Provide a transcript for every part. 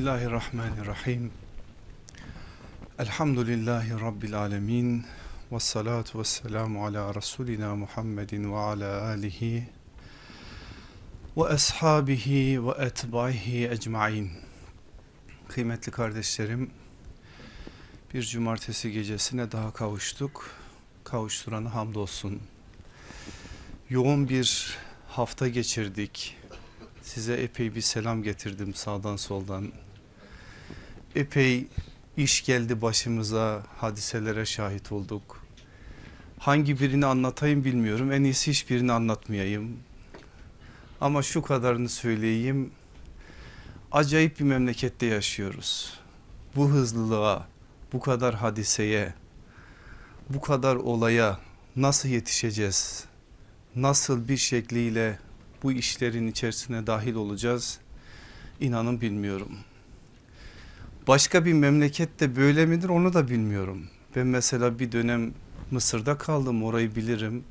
Bismillahirrahmanirrahim. Elhamdülillahi Rabbil alemin. Ve salatu ve selamu ala Resulina Muhammedin ve ala alihi ve ashabihi ve etbaihi ecmain. Kıymetli kardeşlerim, bir cumartesi gecesine daha kavuştuk. Kavuşturana hamdolsun. Yoğun bir hafta geçirdik. Size epey bir selam getirdim sağdan soldan. Epey iş geldi başımıza, hadiselere şahit olduk. Hangi birini anlatayım bilmiyorum. En iyisi hiçbirini anlatmayayım. Ama şu kadarını söyleyeyim. Acayip bir memlekette yaşıyoruz. Bu hızlılığa, bu kadar hadiseye, bu kadar olaya nasıl yetişeceğiz? Nasıl bir şekliyle bu işlerin içerisine dahil olacağız? İnanın bilmiyorum. Başka bir memlekette böyle midir onu da bilmiyorum. Ben mesela bir dönem Mısır'da kaldım orayı bilirim.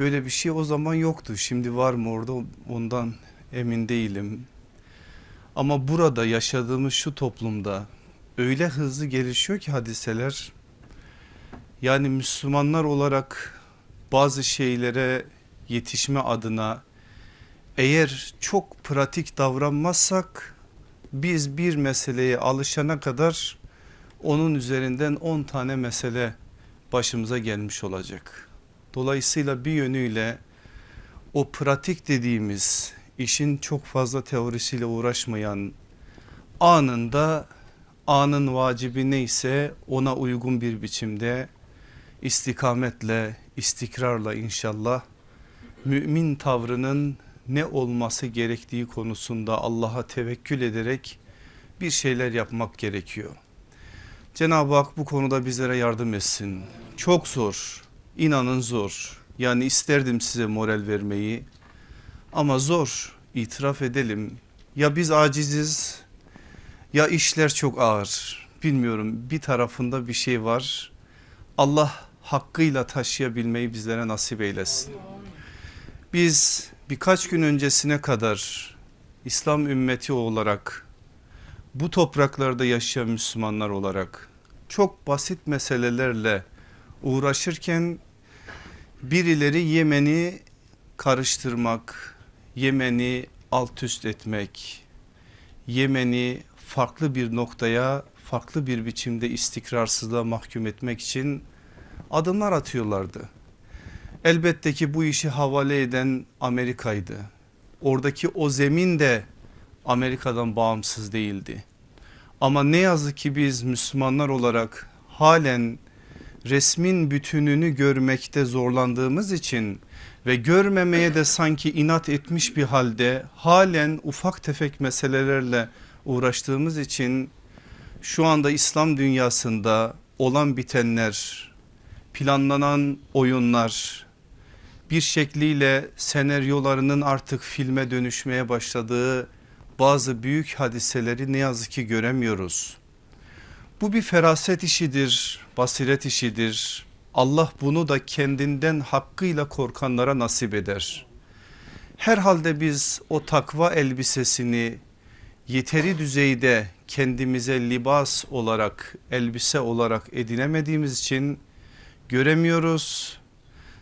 Böyle bir şey o zaman yoktu. Şimdi var mı orada ondan emin değilim. Ama burada yaşadığımız şu toplumda öyle hızlı gelişiyor ki hadiseler. Yani Müslümanlar olarak bazı şeylere yetişme adına eğer çok pratik davranmazsak biz bir meseleye alışana kadar onun üzerinden 10 tane mesele başımıza gelmiş olacak. Dolayısıyla bir yönüyle o pratik dediğimiz işin çok fazla teorisiyle uğraşmayan anında anın vacibi neyse ona uygun bir biçimde istikametle istikrarla inşallah mümin tavrının ne olması gerektiği konusunda Allah'a tevekkül ederek bir şeyler yapmak gerekiyor. Cenab-ı Hak bu konuda bizlere yardım etsin. Çok zor, inanın zor. Yani isterdim size moral vermeyi ama zor itiraf edelim. Ya biz aciziz ya işler çok ağır. Bilmiyorum bir tarafında bir şey var. Allah hakkıyla taşıyabilmeyi bizlere nasip eylesin. Biz birkaç gün öncesine kadar İslam ümmeti olarak bu topraklarda yaşayan Müslümanlar olarak çok basit meselelerle uğraşırken birileri Yemen'i karıştırmak, Yemen'i alt üst etmek, Yemen'i farklı bir noktaya farklı bir biçimde istikrarsızlığa mahkum etmek için adımlar atıyorlardı. Elbette ki bu işi havale eden Amerika'ydı. Oradaki o zemin de Amerika'dan bağımsız değildi. Ama ne yazık ki biz Müslümanlar olarak halen resmin bütününü görmekte zorlandığımız için ve görmemeye de sanki inat etmiş bir halde halen ufak tefek meselelerle uğraştığımız için şu anda İslam dünyasında olan bitenler, planlanan oyunlar, bir şekliyle senaryolarının artık filme dönüşmeye başladığı bazı büyük hadiseleri ne yazık ki göremiyoruz. Bu bir feraset işidir, basiret işidir. Allah bunu da kendinden hakkıyla korkanlara nasip eder. Herhalde biz o takva elbisesini yeteri düzeyde kendimize libas olarak elbise olarak edinemediğimiz için göremiyoruz.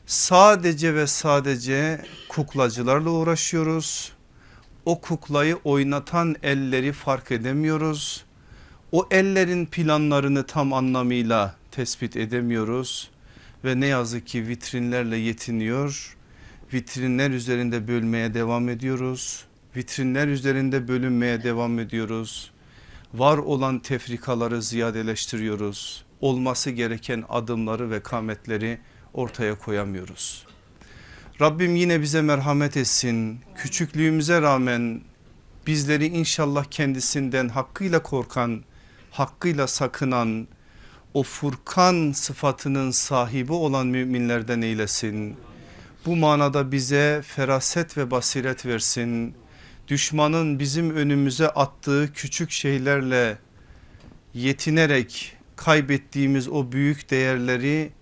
Sadece ve sadece kuklacılarla uğraşıyoruz. O kuklayı oynatan elleri fark edemiyoruz. O ellerin planlarını tam anlamıyla tespit edemiyoruz ve ne yazık ki vitrinlerle yetiniyor. Vitrinler üzerinde bölmeye devam ediyoruz. Vitrinler üzerinde bölünmeye devam ediyoruz. Var olan tefrikaları ziyadeleştiriyoruz. Olması gereken adımları ve kametleri ortaya koyamıyoruz. Rabbim yine bize merhamet etsin. Küçüklüğümüze rağmen bizleri inşallah kendisinden hakkıyla korkan, hakkıyla sakınan, o Furkan sıfatının sahibi olan müminlerden eylesin. Bu manada bize feraset ve basiret versin. Düşmanın bizim önümüze attığı küçük şeylerle yetinerek kaybettiğimiz o büyük değerleri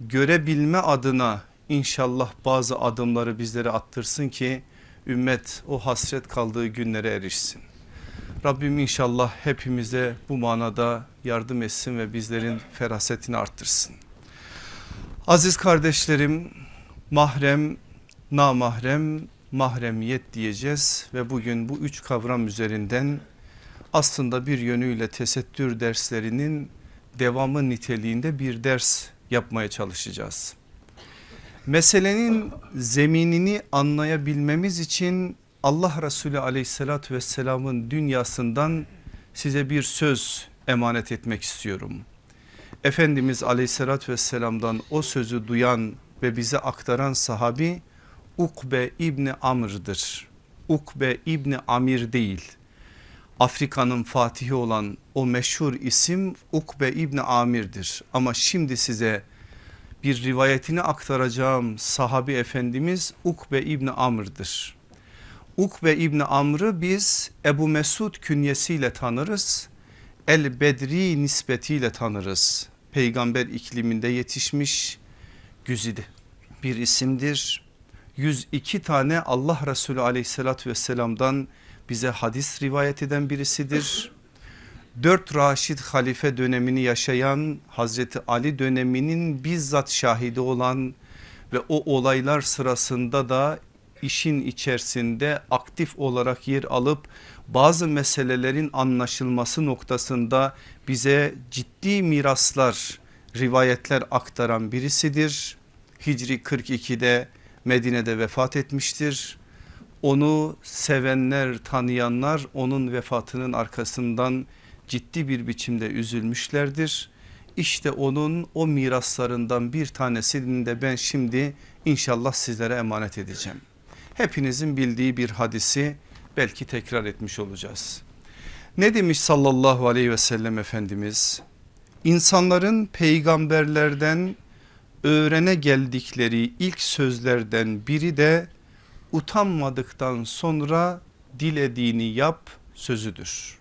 görebilme adına inşallah bazı adımları bizlere attırsın ki ümmet o hasret kaldığı günlere erişsin. Rabbim inşallah hepimize bu manada yardım etsin ve bizlerin ferasetini arttırsın. Aziz kardeşlerim mahrem, namahrem, mahremiyet diyeceğiz ve bugün bu üç kavram üzerinden aslında bir yönüyle tesettür derslerinin devamı niteliğinde bir ders yapmaya çalışacağız. Meselenin zeminini anlayabilmemiz için Allah Resulü aleyhissalatü vesselamın dünyasından size bir söz emanet etmek istiyorum. Efendimiz aleyhissalatü vesselamdan o sözü duyan ve bize aktaran sahabi Ukbe İbni Amr'dır. Ukbe İbni Amir değil. Afrika'nın fatihi olan o meşhur isim Ukbe İbni Amir'dir. Ama şimdi size bir rivayetini aktaracağım sahabi efendimiz Ukbe İbni Amr'dır. Ukbe İbni Amr'ı biz Ebu Mesud künyesiyle tanırız. El Bedri nispetiyle tanırız. Peygamber ikliminde yetişmiş güzide bir isimdir. 102 tane Allah Resulü aleyhissalatü vesselamdan bize hadis rivayet eden birisidir. Dört Raşid halife dönemini yaşayan Hazreti Ali döneminin bizzat şahidi olan ve o olaylar sırasında da işin içerisinde aktif olarak yer alıp bazı meselelerin anlaşılması noktasında bize ciddi miraslar rivayetler aktaran birisidir. Hicri 42'de Medine'de vefat etmiştir. Onu sevenler tanıyanlar onun vefatının arkasından ciddi bir biçimde üzülmüşlerdir. İşte onun o miraslarından bir tanesini de ben şimdi inşallah sizlere emanet edeceğim. Hepinizin bildiği bir hadisi belki tekrar etmiş olacağız. Ne demiş sallallahu aleyhi ve sellem Efendimiz? İnsanların peygamberlerden öğrene geldikleri ilk sözlerden biri de utanmadıktan sonra dilediğini yap sözüdür.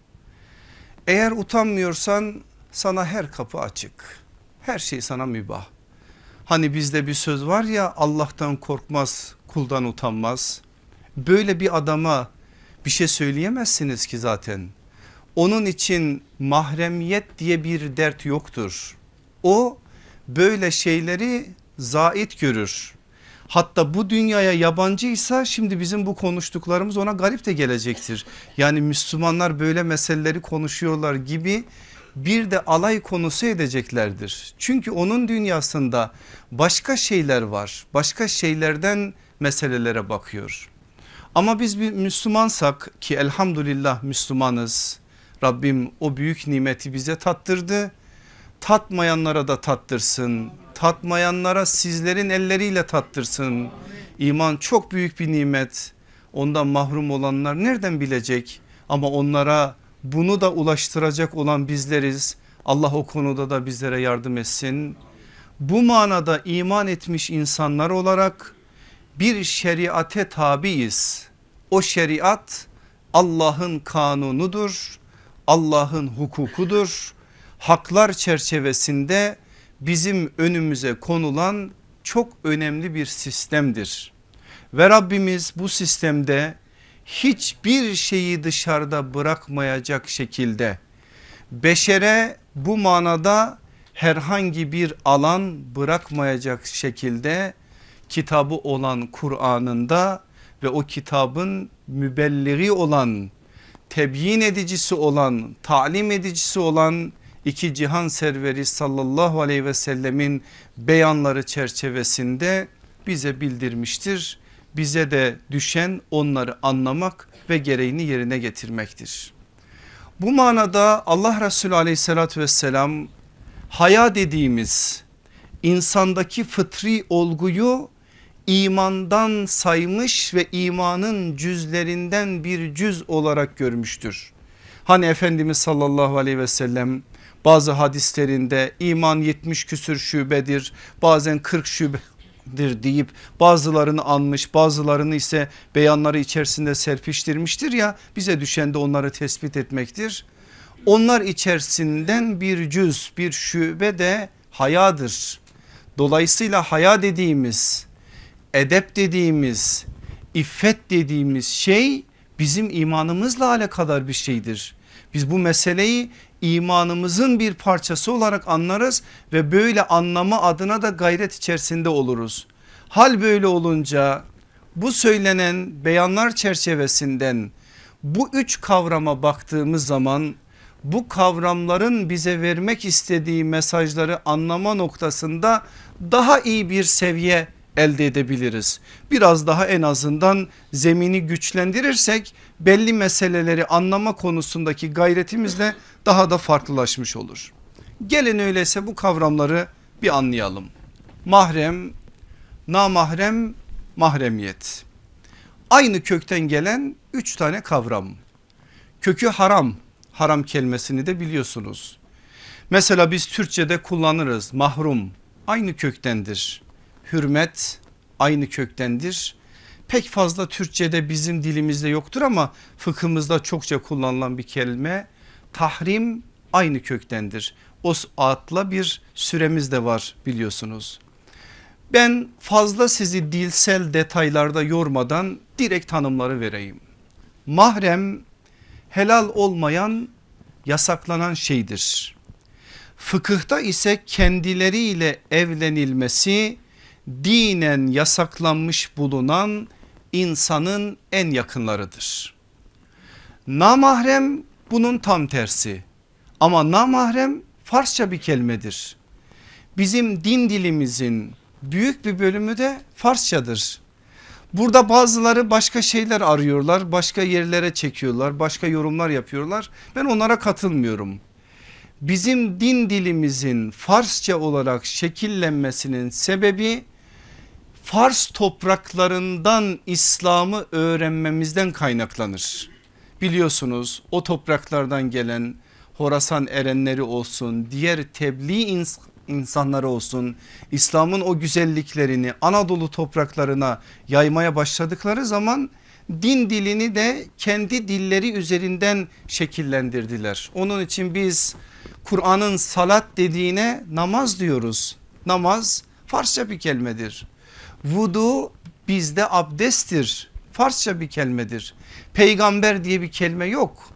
Eğer utanmıyorsan sana her kapı açık. Her şey sana mübah. Hani bizde bir söz var ya Allah'tan korkmaz kuldan utanmaz. Böyle bir adama bir şey söyleyemezsiniz ki zaten. Onun için mahremiyet diye bir dert yoktur. O böyle şeyleri zait görür. Hatta bu dünyaya yabancıysa şimdi bizim bu konuştuklarımız ona garip de gelecektir. Yani Müslümanlar böyle meseleleri konuşuyorlar gibi bir de alay konusu edeceklerdir. Çünkü onun dünyasında başka şeyler var. Başka şeylerden meselelere bakıyor. Ama biz bir Müslümansak ki elhamdülillah Müslümanız. Rabbim o büyük nimeti bize tattırdı. Tatmayanlara da tattırsın. Tatmayanlara sizlerin elleriyle tattırsın. İman çok büyük bir nimet. Ondan mahrum olanlar nereden bilecek? Ama onlara bunu da ulaştıracak olan bizleriz. Allah o konuda da bizlere yardım etsin. Bu manada iman etmiş insanlar olarak bir şeriate tabiiz. O şeriat Allah'ın kanunudur. Allah'ın hukukudur. Haklar çerçevesinde bizim önümüze konulan çok önemli bir sistemdir. Ve Rabbimiz bu sistemde hiçbir şeyi dışarıda bırakmayacak şekilde beşere bu manada herhangi bir alan bırakmayacak şekilde kitabı olan Kur'an'ında ve o kitabın mübelliği olan tebyin edicisi olan talim edicisi olan iki cihan serveri sallallahu aleyhi ve sellemin beyanları çerçevesinde bize bildirmiştir. Bize de düşen onları anlamak ve gereğini yerine getirmektir. Bu manada Allah Resulü aleyhissalatü vesselam haya dediğimiz insandaki fıtri olguyu imandan saymış ve imanın cüzlerinden bir cüz olarak görmüştür. Hani Efendimiz sallallahu aleyhi ve sellem bazı hadislerinde iman 70 küsür şubedir bazen 40 şubedir deyip bazılarını anmış bazılarını ise beyanları içerisinde serpiştirmiştir ya bize düşen de onları tespit etmektir. Onlar içerisinden bir cüz bir şube de hayadır. Dolayısıyla haya dediğimiz edep dediğimiz iffet dediğimiz şey bizim imanımızla alakadar bir şeydir. Biz bu meseleyi imanımızın bir parçası olarak anlarız ve böyle anlama adına da gayret içerisinde oluruz. Hal böyle olunca bu söylenen beyanlar çerçevesinden bu üç kavrama baktığımız zaman bu kavramların bize vermek istediği mesajları anlama noktasında daha iyi bir seviye elde edebiliriz. Biraz daha en azından zemini güçlendirirsek belli meseleleri anlama konusundaki gayretimizle daha da farklılaşmış olur. Gelin öyleyse bu kavramları bir anlayalım. Mahrem, namahrem, mahremiyet. Aynı kökten gelen üç tane kavram. Kökü haram, haram kelimesini de biliyorsunuz. Mesela biz Türkçe'de kullanırız mahrum aynı köktendir. Hürmet aynı köktendir. Pek fazla Türkçe'de bizim dilimizde yoktur ama fıkhımızda çokça kullanılan bir kelime. Tahrim aynı köktendir. O adla bir süremiz de var biliyorsunuz. Ben fazla sizi dilsel detaylarda yormadan direkt tanımları vereyim. Mahrem helal olmayan yasaklanan şeydir. Fıkıhta ise kendileriyle evlenilmesi dinen yasaklanmış bulunan insanın en yakınlarıdır. Namahrem bunun tam tersi ama namahrem Farsça bir kelimedir. Bizim din dilimizin büyük bir bölümü de Farsçadır. Burada bazıları başka şeyler arıyorlar başka yerlere çekiyorlar başka yorumlar yapıyorlar ben onlara katılmıyorum. Bizim din dilimizin Farsça olarak şekillenmesinin sebebi Fars topraklarından İslam'ı öğrenmemizden kaynaklanır. Biliyorsunuz o topraklardan gelen Horasan erenleri olsun diğer tebliğ insanları olsun İslam'ın o güzelliklerini Anadolu topraklarına yaymaya başladıkları zaman din dilini de kendi dilleri üzerinden şekillendirdiler. Onun için biz Kur'an'ın salat dediğine namaz diyoruz. Namaz Farsça bir kelimedir. Vudu bizde abdesttir. Farsça bir kelimedir. Peygamber diye bir kelime yok.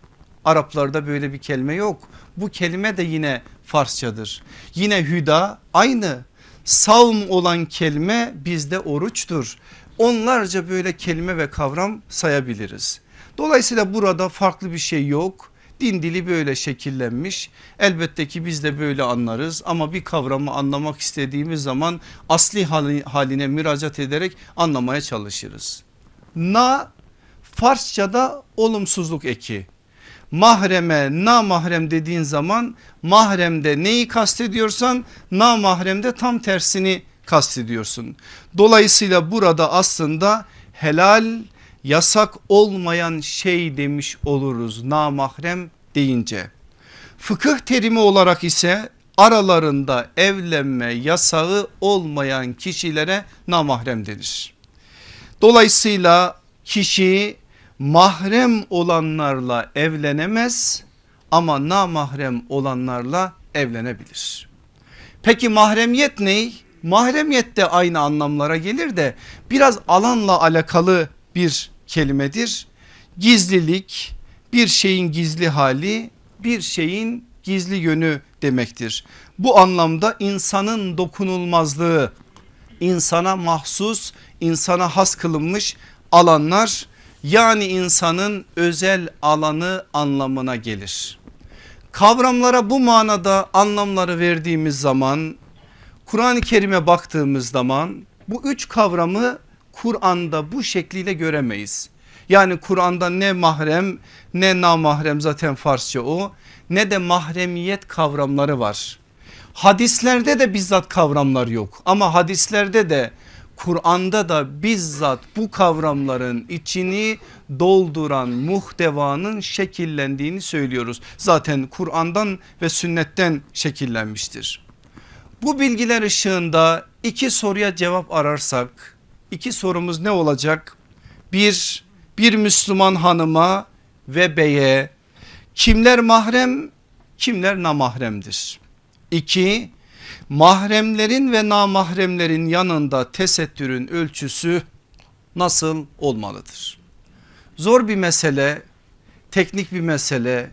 Araplarda böyle bir kelime yok. Bu kelime de yine Farsçadır. Yine hüda aynı. Savm olan kelime bizde oruçtur. Onlarca böyle kelime ve kavram sayabiliriz. Dolayısıyla burada farklı bir şey yok. Din dili böyle şekillenmiş. Elbette ki biz de böyle anlarız ama bir kavramı anlamak istediğimiz zaman asli haline müracaat ederek anlamaya çalışırız. Na Farsçada olumsuzluk eki mahreme namahrem dediğin zaman mahremde neyi kastediyorsan namahremde tam tersini kastediyorsun. Dolayısıyla burada aslında helal yasak olmayan şey demiş oluruz namahrem deyince. Fıkıh terimi olarak ise aralarında evlenme yasağı olmayan kişilere namahrem denir. Dolayısıyla kişi mahrem olanlarla evlenemez ama namahrem olanlarla evlenebilir. Peki mahremiyet ne? Mahremiyet de aynı anlamlara gelir de biraz alanla alakalı bir kelimedir. Gizlilik bir şeyin gizli hali bir şeyin gizli yönü demektir. Bu anlamda insanın dokunulmazlığı insana mahsus insana has kılınmış alanlar yani insanın özel alanı anlamına gelir. Kavramlara bu manada anlamları verdiğimiz zaman Kur'an-ı Kerim'e baktığımız zaman bu üç kavramı Kur'an'da bu şekliyle göremeyiz. Yani Kur'an'da ne mahrem ne namahrem zaten Farsça o ne de mahremiyet kavramları var. Hadislerde de bizzat kavramlar yok ama hadislerde de Kur'an'da da bizzat bu kavramların içini dolduran muhtevanın şekillendiğini söylüyoruz. Zaten Kur'an'dan ve sünnetten şekillenmiştir. Bu bilgiler ışığında iki soruya cevap ararsak iki sorumuz ne olacak? Bir, bir Müslüman hanıma ve beye kimler mahrem kimler namahremdir? İki, mahremlerin ve namahremlerin yanında tesettürün ölçüsü nasıl olmalıdır? zor bir mesele, teknik bir mesele.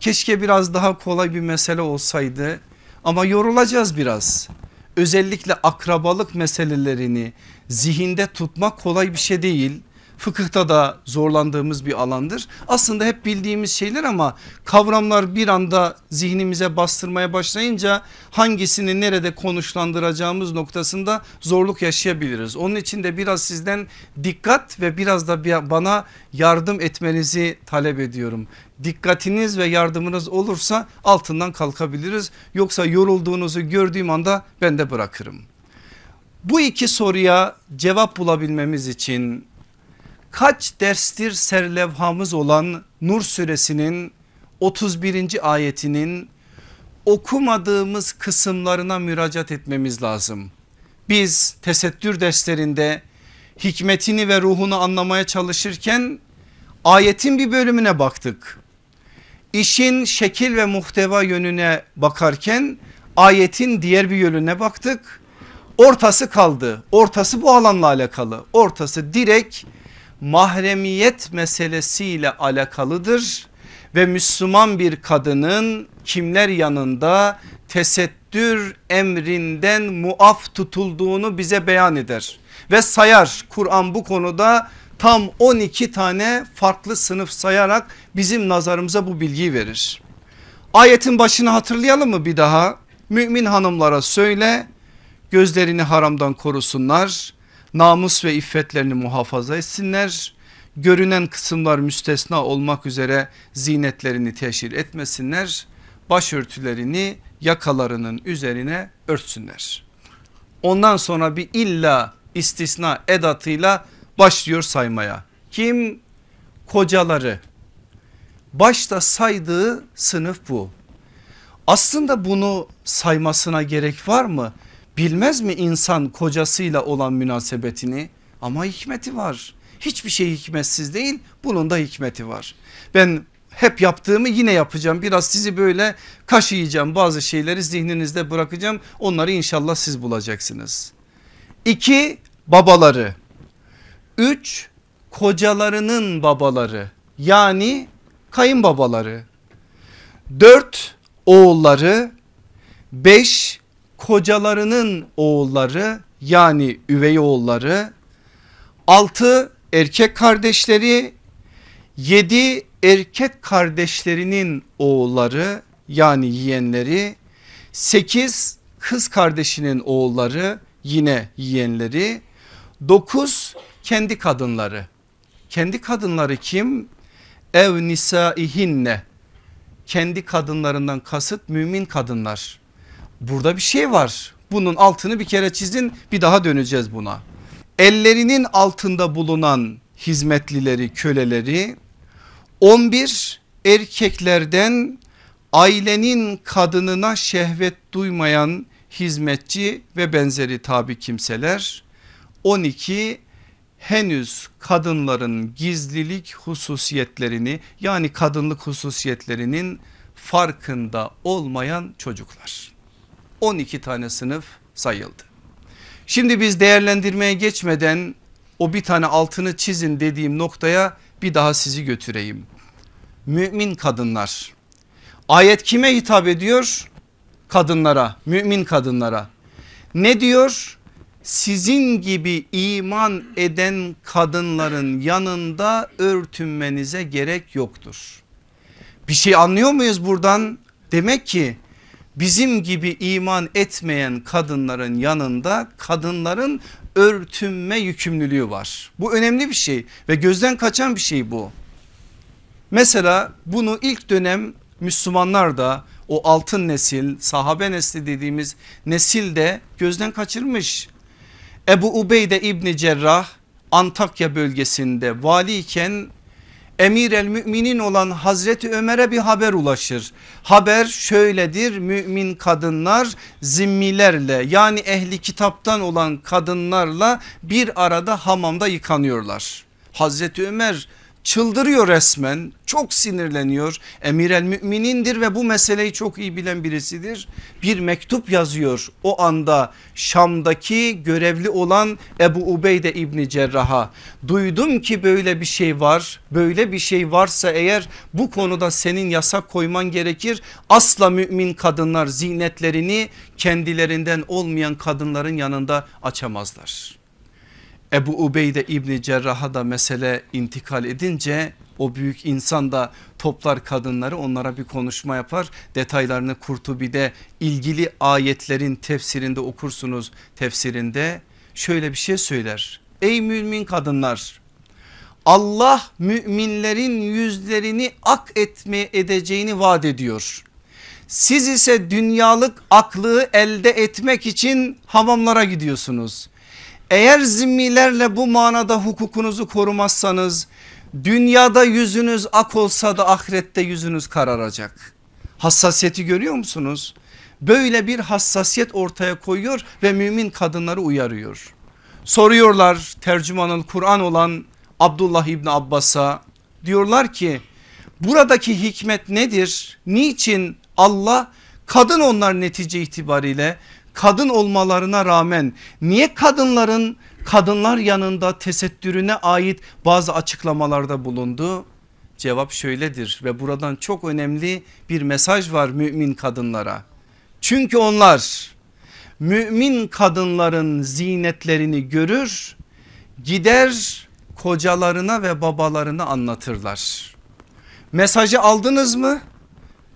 Keşke biraz daha kolay bir mesele olsaydı ama yorulacağız biraz. Özellikle akrabalık meselelerini zihinde tutmak kolay bir şey değil fıkıhta da zorlandığımız bir alandır. Aslında hep bildiğimiz şeyler ama kavramlar bir anda zihnimize bastırmaya başlayınca hangisini nerede konuşlandıracağımız noktasında zorluk yaşayabiliriz. Onun için de biraz sizden dikkat ve biraz da bana yardım etmenizi talep ediyorum. Dikkatiniz ve yardımınız olursa altından kalkabiliriz. Yoksa yorulduğunuzu gördüğüm anda ben de bırakırım. Bu iki soruya cevap bulabilmemiz için kaç derstir serlevhamız olan Nur suresinin 31. ayetinin okumadığımız kısımlarına müracaat etmemiz lazım. Biz tesettür derslerinde hikmetini ve ruhunu anlamaya çalışırken ayetin bir bölümüne baktık. İşin şekil ve muhteva yönüne bakarken ayetin diğer bir yönüne baktık. Ortası kaldı. Ortası bu alanla alakalı. Ortası direkt mahremiyet meselesiyle alakalıdır ve Müslüman bir kadının kimler yanında tesettür emrinden muaf tutulduğunu bize beyan eder ve sayar Kur'an bu konuda tam 12 tane farklı sınıf sayarak bizim nazarımıza bu bilgiyi verir. Ayetin başını hatırlayalım mı bir daha? Mümin hanımlara söyle gözlerini haramdan korusunlar namus ve iffetlerini muhafaza etsinler. Görünen kısımlar müstesna olmak üzere zinetlerini teşhir etmesinler. Başörtülerini yakalarının üzerine örtsünler. Ondan sonra bir illa istisna edatıyla başlıyor saymaya. Kim? Kocaları. Başta saydığı sınıf bu. Aslında bunu saymasına gerek var mı? Bilmez mi insan kocasıyla olan münasebetini? Ama hikmeti var. Hiçbir şey hikmetsiz değil bunun da hikmeti var. Ben hep yaptığımı yine yapacağım. Biraz sizi böyle kaşıyacağım bazı şeyleri zihninizde bırakacağım. Onları inşallah siz bulacaksınız. İki babaları. Üç kocalarının babaları yani kayınbabaları. Dört oğulları. Beş kocalarının oğulları yani üvey oğulları, altı erkek kardeşleri, yedi erkek kardeşlerinin oğulları yani yeğenleri, sekiz kız kardeşinin oğulları yine yeğenleri, dokuz kendi kadınları. Kendi kadınları kim? Ev nisaihinne. Kendi kadınlarından kasıt mümin kadınlar. Burada bir şey var. Bunun altını bir kere çizin bir daha döneceğiz buna. Ellerinin altında bulunan hizmetlileri köleleri 11 erkeklerden ailenin kadınına şehvet duymayan hizmetçi ve benzeri tabi kimseler 12 henüz kadınların gizlilik hususiyetlerini yani kadınlık hususiyetlerinin farkında olmayan çocuklar. 12 tane sınıf sayıldı. Şimdi biz değerlendirmeye geçmeden o bir tane altını çizin dediğim noktaya bir daha sizi götüreyim. Mümin kadınlar. Ayet kime hitap ediyor? Kadınlara, mümin kadınlara. Ne diyor? Sizin gibi iman eden kadınların yanında örtünmenize gerek yoktur. Bir şey anlıyor muyuz buradan? Demek ki bizim gibi iman etmeyen kadınların yanında kadınların örtünme yükümlülüğü var. Bu önemli bir şey ve gözden kaçan bir şey bu. Mesela bunu ilk dönem Müslümanlar da o altın nesil sahabe nesli dediğimiz nesil de gözden kaçırmış. Ebu Ubeyde İbni Cerrah Antakya bölgesinde valiyken emir el müminin olan Hazreti Ömer'e bir haber ulaşır. Haber şöyledir mümin kadınlar zimmilerle yani ehli kitaptan olan kadınlarla bir arada hamamda yıkanıyorlar. Hazreti Ömer çıldırıyor resmen çok sinirleniyor. Emir el müminindir ve bu meseleyi çok iyi bilen birisidir. Bir mektup yazıyor o anda Şam'daki görevli olan Ebu Ubeyde İbni Cerrah'a. Duydum ki böyle bir şey var böyle bir şey varsa eğer bu konuda senin yasak koyman gerekir. Asla mümin kadınlar zinetlerini kendilerinden olmayan kadınların yanında açamazlar. Ebu Ubeyde İbni Cerrah'a da mesele intikal edince o büyük insan da toplar kadınları onlara bir konuşma yapar. Detaylarını Kurtubi'de ilgili ayetlerin tefsirinde okursunuz tefsirinde şöyle bir şey söyler. Ey mümin kadınlar Allah müminlerin yüzlerini ak etme edeceğini vaat ediyor. Siz ise dünyalık aklığı elde etmek için hamamlara gidiyorsunuz. Eğer zimmilerle bu manada hukukunuzu korumazsanız dünyada yüzünüz ak olsa da ahirette yüzünüz kararacak. Hassasiyeti görüyor musunuz? Böyle bir hassasiyet ortaya koyuyor ve mümin kadınları uyarıyor. Soruyorlar tercümanın Kur'an olan Abdullah İbni Abbas'a diyorlar ki buradaki hikmet nedir? Niçin Allah kadın onlar netice itibariyle kadın olmalarına rağmen niye kadınların kadınlar yanında tesettürüne ait bazı açıklamalarda bulundu? Cevap şöyledir ve buradan çok önemli bir mesaj var mümin kadınlara. Çünkü onlar mümin kadınların zinetlerini görür gider kocalarına ve babalarına anlatırlar. Mesajı aldınız mı?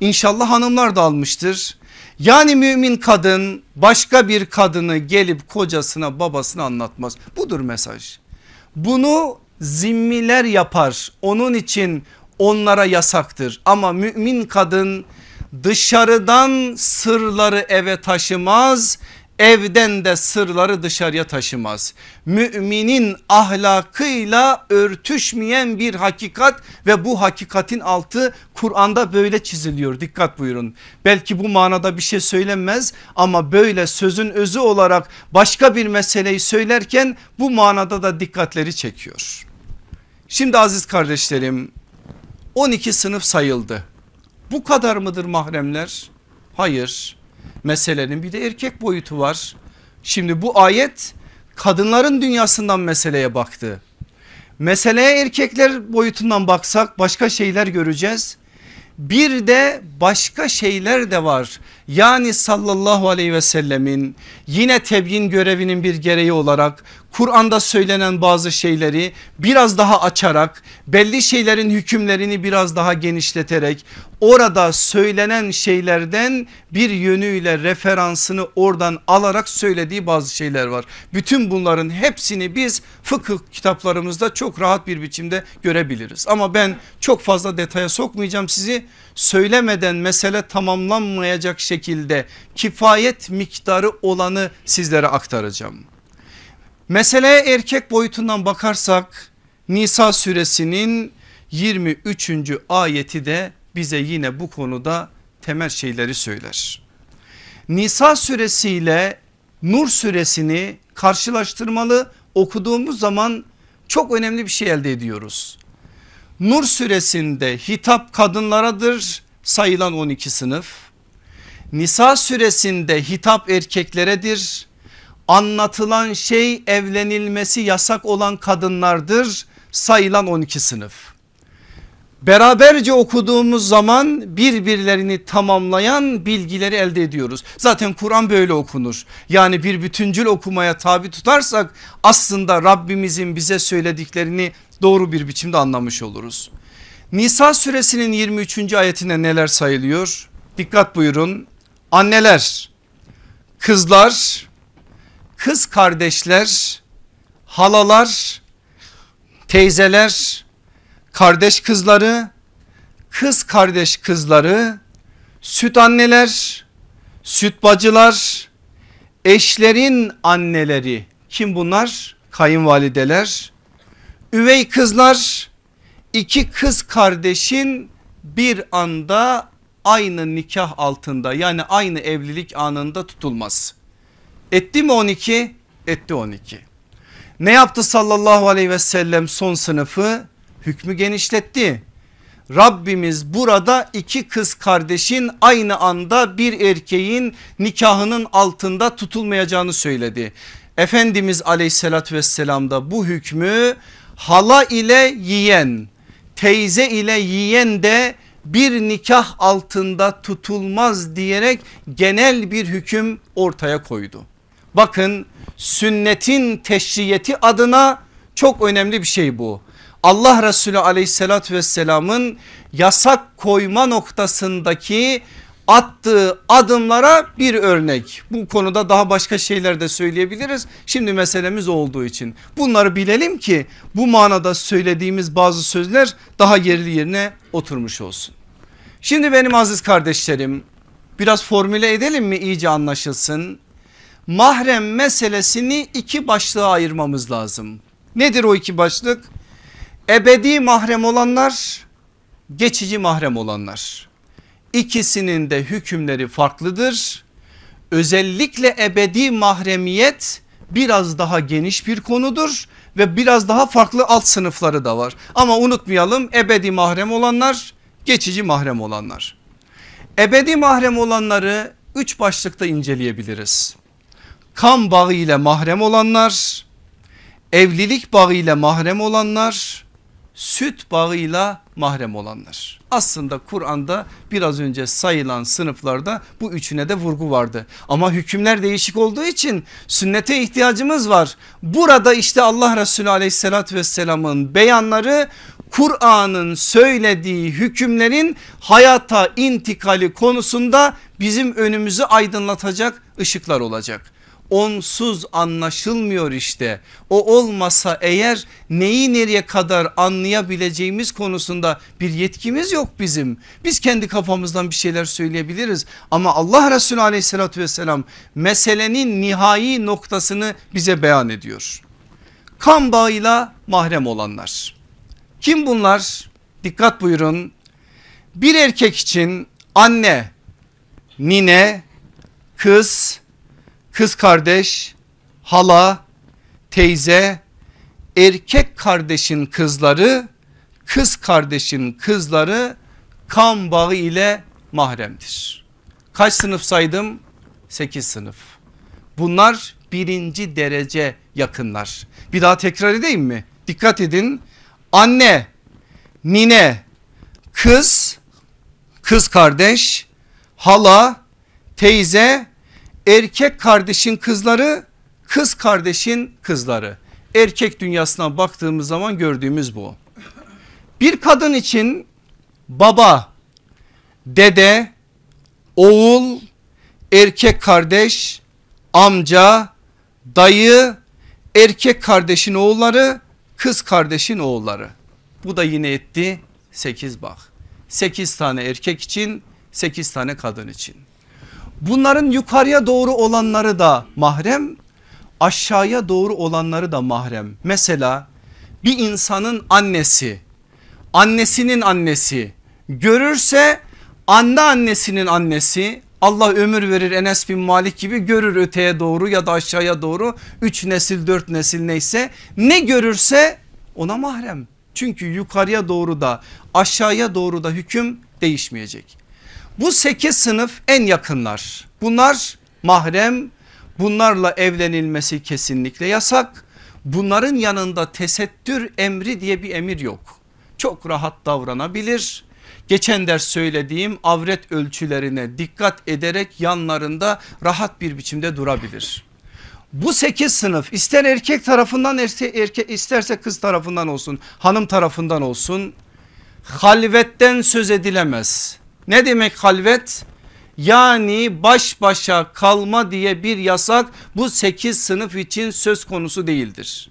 İnşallah hanımlar da almıştır. Yani mümin kadın başka bir kadını gelip kocasına babasına anlatmaz. Budur mesaj. Bunu zimmiler yapar. Onun için onlara yasaktır. Ama mümin kadın dışarıdan sırları eve taşımaz evden de sırları dışarıya taşımaz. Müminin ahlakıyla örtüşmeyen bir hakikat ve bu hakikatin altı Kur'an'da böyle çiziliyor dikkat buyurun. Belki bu manada bir şey söylenmez ama böyle sözün özü olarak başka bir meseleyi söylerken bu manada da dikkatleri çekiyor. Şimdi aziz kardeşlerim 12 sınıf sayıldı. Bu kadar mıdır mahremler? Hayır meselenin bir de erkek boyutu var. Şimdi bu ayet kadınların dünyasından meseleye baktı. Meseleye erkekler boyutundan baksak başka şeyler göreceğiz. Bir de başka şeyler de var. Yani sallallahu aleyhi ve sellemin yine tebyin görevinin bir gereği olarak Kur'an'da söylenen bazı şeyleri biraz daha açarak belli şeylerin hükümlerini biraz daha genişleterek orada söylenen şeylerden bir yönüyle referansını oradan alarak söylediği bazı şeyler var. Bütün bunların hepsini biz fıkıh kitaplarımızda çok rahat bir biçimde görebiliriz. Ama ben çok fazla detaya sokmayacağım sizi söylemeden mesele tamamlanmayacak şekilde kifayet miktarı olanı sizlere aktaracağım. Meseleye erkek boyutundan bakarsak Nisa suresinin 23. ayeti de bize yine bu konuda temel şeyleri söyler. Nisa suresiyle Nur suresini karşılaştırmalı okuduğumuz zaman çok önemli bir şey elde ediyoruz. Nur suresinde hitap kadınlaradır sayılan 12 sınıf. Nisa suresinde hitap erkekleredir anlatılan şey evlenilmesi yasak olan kadınlardır sayılan 12 sınıf. Beraberce okuduğumuz zaman birbirlerini tamamlayan bilgileri elde ediyoruz. Zaten Kur'an böyle okunur. Yani bir bütüncül okumaya tabi tutarsak aslında Rabbimizin bize söylediklerini doğru bir biçimde anlamış oluruz. Nisa suresinin 23. ayetine neler sayılıyor? Dikkat buyurun. Anneler, kızlar, kız kardeşler, halalar, teyzeler, kardeş kızları, kız kardeş kızları, süt anneler, süt bacılar, eşlerin anneleri kim bunlar? Kayınvalideler, üvey kızlar, iki kız kardeşin bir anda aynı nikah altında yani aynı evlilik anında tutulması. Etti mi 12? Etti 12. Ne yaptı sallallahu aleyhi ve sellem son sınıfı? hükmü genişletti. Rabbimiz burada iki kız kardeşin aynı anda bir erkeğin nikahının altında tutulmayacağını söyledi. Efendimiz aleyhissalatü vesselam da bu hükmü hala ile yiyen teyze ile yiyen de bir nikah altında tutulmaz diyerek genel bir hüküm ortaya koydu. Bakın sünnetin teşriyeti adına çok önemli bir şey bu. Allah Resulü aleyhissalatü vesselamın yasak koyma noktasındaki attığı adımlara bir örnek. Bu konuda daha başka şeyler de söyleyebiliriz. Şimdi meselemiz olduğu için bunları bilelim ki bu manada söylediğimiz bazı sözler daha yerli yerine oturmuş olsun. Şimdi benim aziz kardeşlerim biraz formüle edelim mi iyice anlaşılsın. Mahrem meselesini iki başlığa ayırmamız lazım. Nedir o iki başlık? Ebedi mahrem olanlar, geçici mahrem olanlar. İkisinin de hükümleri farklıdır. Özellikle ebedi mahremiyet biraz daha geniş bir konudur ve biraz daha farklı alt sınıfları da var. Ama unutmayalım ebedi mahrem olanlar, geçici mahrem olanlar. Ebedi mahrem olanları üç başlıkta inceleyebiliriz. Kan bağı ile mahrem olanlar, evlilik bağı ile mahrem olanlar, süt bağıyla mahrem olanlar. Aslında Kur'an'da biraz önce sayılan sınıflarda bu üçüne de vurgu vardı. Ama hükümler değişik olduğu için sünnete ihtiyacımız var. Burada işte Allah Resulü aleyhissalatü vesselamın beyanları Kur'an'ın söylediği hükümlerin hayata intikali konusunda bizim önümüzü aydınlatacak ışıklar olacak onsuz anlaşılmıyor işte. O olmasa eğer neyi nereye kadar anlayabileceğimiz konusunda bir yetkimiz yok bizim. Biz kendi kafamızdan bir şeyler söyleyebiliriz ama Allah Resulü aleyhissalatü vesselam meselenin nihai noktasını bize beyan ediyor. Kan bağıyla mahrem olanlar. Kim bunlar? Dikkat buyurun. Bir erkek için anne, nine, kız, kız kardeş, hala, teyze, erkek kardeşin kızları, kız kardeşin kızları kan bağı ile mahremdir. Kaç sınıf saydım? 8 sınıf. Bunlar birinci derece yakınlar. Bir daha tekrar edeyim mi? Dikkat edin. Anne, nine, kız, kız kardeş, hala, teyze, erkek kardeşin kızları kız kardeşin kızları. Erkek dünyasına baktığımız zaman gördüğümüz bu. Bir kadın için baba, dede, oğul, erkek kardeş, amca, dayı, erkek kardeşin oğulları, kız kardeşin oğulları. Bu da yine etti 8 bak. 8 tane erkek için 8 tane kadın için. Bunların yukarıya doğru olanları da mahrem aşağıya doğru olanları da mahrem. Mesela bir insanın annesi annesinin annesi görürse anne annesinin annesi Allah ömür verir Enes bin Malik gibi görür öteye doğru ya da aşağıya doğru 3 nesil 4 nesil neyse ne görürse ona mahrem. Çünkü yukarıya doğru da aşağıya doğru da hüküm değişmeyecek. Bu sekiz sınıf en yakınlar. Bunlar mahrem bunlarla evlenilmesi kesinlikle yasak. Bunların yanında tesettür emri diye bir emir yok. Çok rahat davranabilir. Geçen ders söylediğim avret ölçülerine dikkat ederek yanlarında rahat bir biçimde durabilir. Bu sekiz sınıf ister erkek tarafından erke, isterse kız tarafından olsun hanım tarafından olsun halvetten söz edilemez. Ne demek halvet? Yani baş başa kalma diye bir yasak bu 8 sınıf için söz konusu değildir.